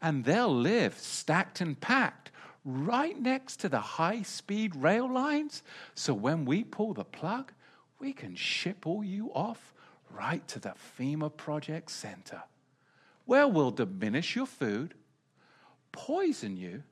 and they'll live stacked and packed right next to the high speed rail lines. So when we pull the plug, we can ship all you off right to the FEMA Project Center, where we'll diminish your food, poison you,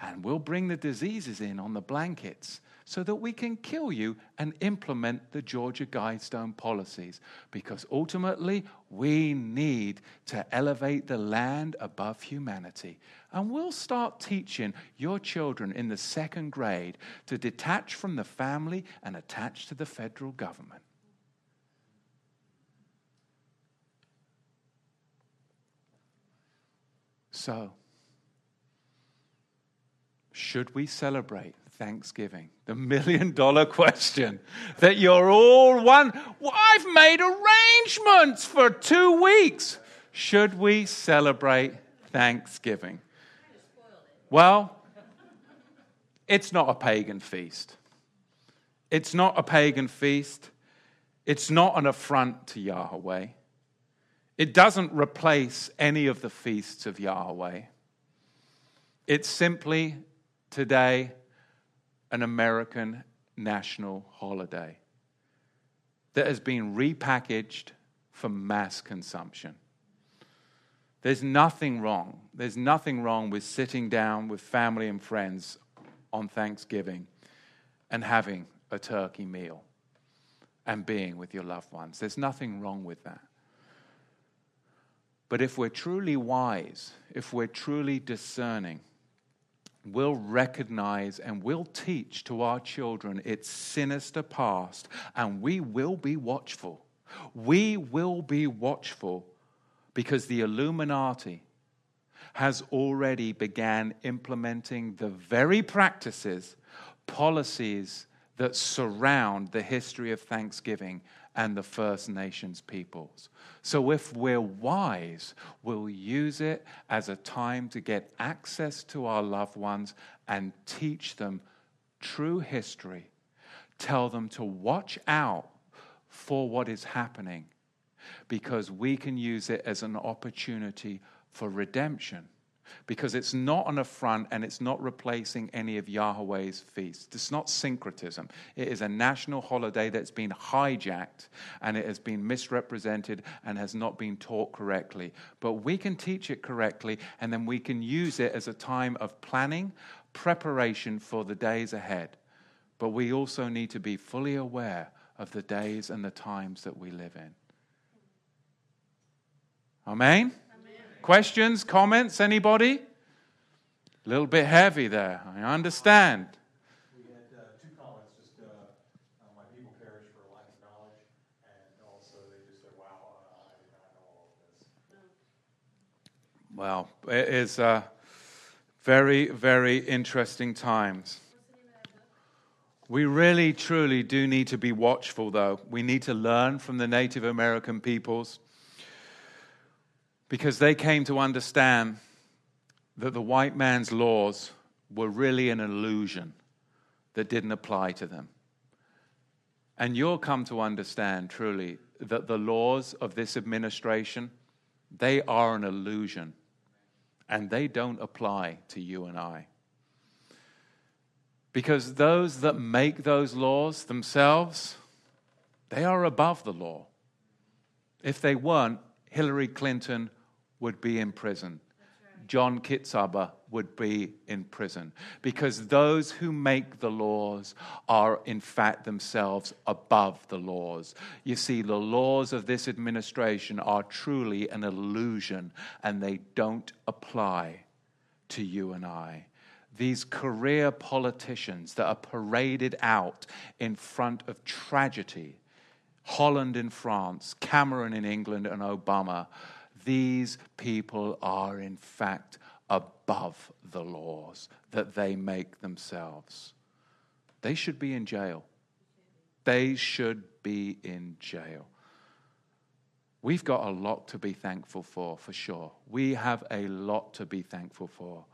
and we'll bring the diseases in on the blankets so that we can kill you and implement the Georgia Guidestone policies. Because ultimately, we need to elevate the land above humanity. And we'll start teaching your children in the second grade to detach from the family and attach to the federal government. So, should we celebrate Thanksgiving? The million dollar question that you're all one. Well, I've made arrangements for two weeks. Should we celebrate Thanksgiving? Well, it's not a pagan feast. It's not a pagan feast. It's not an affront to Yahweh. It doesn't replace any of the feasts of Yahweh. It's simply today an American national holiday that has been repackaged for mass consumption. There's nothing wrong. There's nothing wrong with sitting down with family and friends on Thanksgiving and having a turkey meal and being with your loved ones. There's nothing wrong with that. But if we're truly wise, if we're truly discerning, we'll recognize and we'll teach to our children its sinister past, and we will be watchful. We will be watchful because the Illuminati has already began implementing the very practices, policies that surround the history of Thanksgiving and the First Nations peoples. So, if we're wise, we'll use it as a time to get access to our loved ones and teach them true history. Tell them to watch out for what is happening because we can use it as an opportunity for redemption because it's not an affront and it's not replacing any of Yahweh's feasts. It's not syncretism. It is a national holiday that's been hijacked and it has been misrepresented and has not been taught correctly. But we can teach it correctly and then we can use it as a time of planning, preparation for the days ahead. But we also need to be fully aware of the days and the times that we live in. Amen? Questions, comments, anybody? A little bit heavy there, I understand. We had uh, two comments, just uh, uh, my people perish for lack of knowledge, and also they just said, wow, I did not know all of Well, it is uh, very, very interesting times. We really, truly do need to be watchful, though. We need to learn from the Native American peoples because they came to understand that the white man's laws were really an illusion that didn't apply to them. And you'll come to understand truly that the laws of this administration, they are an illusion and they don't apply to you and I. Because those that make those laws themselves, they are above the law. If they weren't, Hillary Clinton would be in prison. John Kitzhaber would be in prison because those who make the laws are, in fact, themselves above the laws. You see, the laws of this administration are truly an illusion and they don't apply to you and I. These career politicians that are paraded out in front of tragedy Hollande in France, Cameron in England, and Obama these people are, in fact, above the laws that they make themselves. They should be in jail. They should be in jail. We've got a lot to be thankful for, for sure. We have a lot to be thankful for.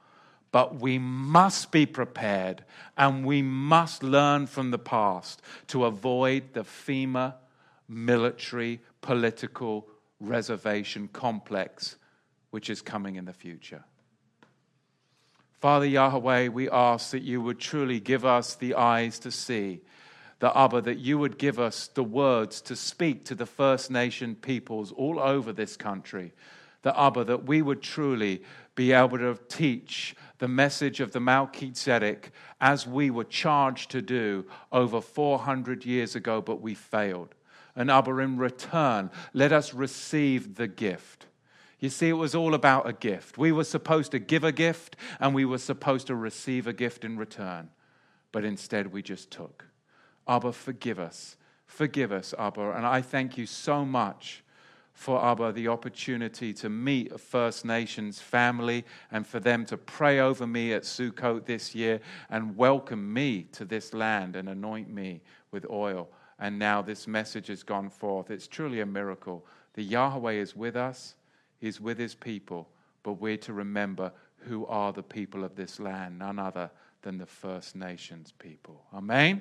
But we must be prepared and we must learn from the past to avoid the FEMA military political reservation complex which is coming in the future. Father Yahweh, we ask that you would truly give us the eyes to see, the Abba, that you would give us the words to speak to the First Nation peoples all over this country, the Abba, that we would truly be able to teach the message of the Melchizedek as we were charged to do over 400 years ago, but we failed. And Abba, in return, let us receive the gift you see, it was all about a gift. We were supposed to give a gift and we were supposed to receive a gift in return. But instead, we just took. Abba, forgive us. Forgive us, Abba. And I thank you so much for Abba the opportunity to meet a First Nations family and for them to pray over me at Sukkot this year and welcome me to this land and anoint me with oil. And now this message has gone forth. It's truly a miracle. The Yahweh is with us. He's with his people, but we're to remember who are the people of this land, none other than the First Nations people. Amen.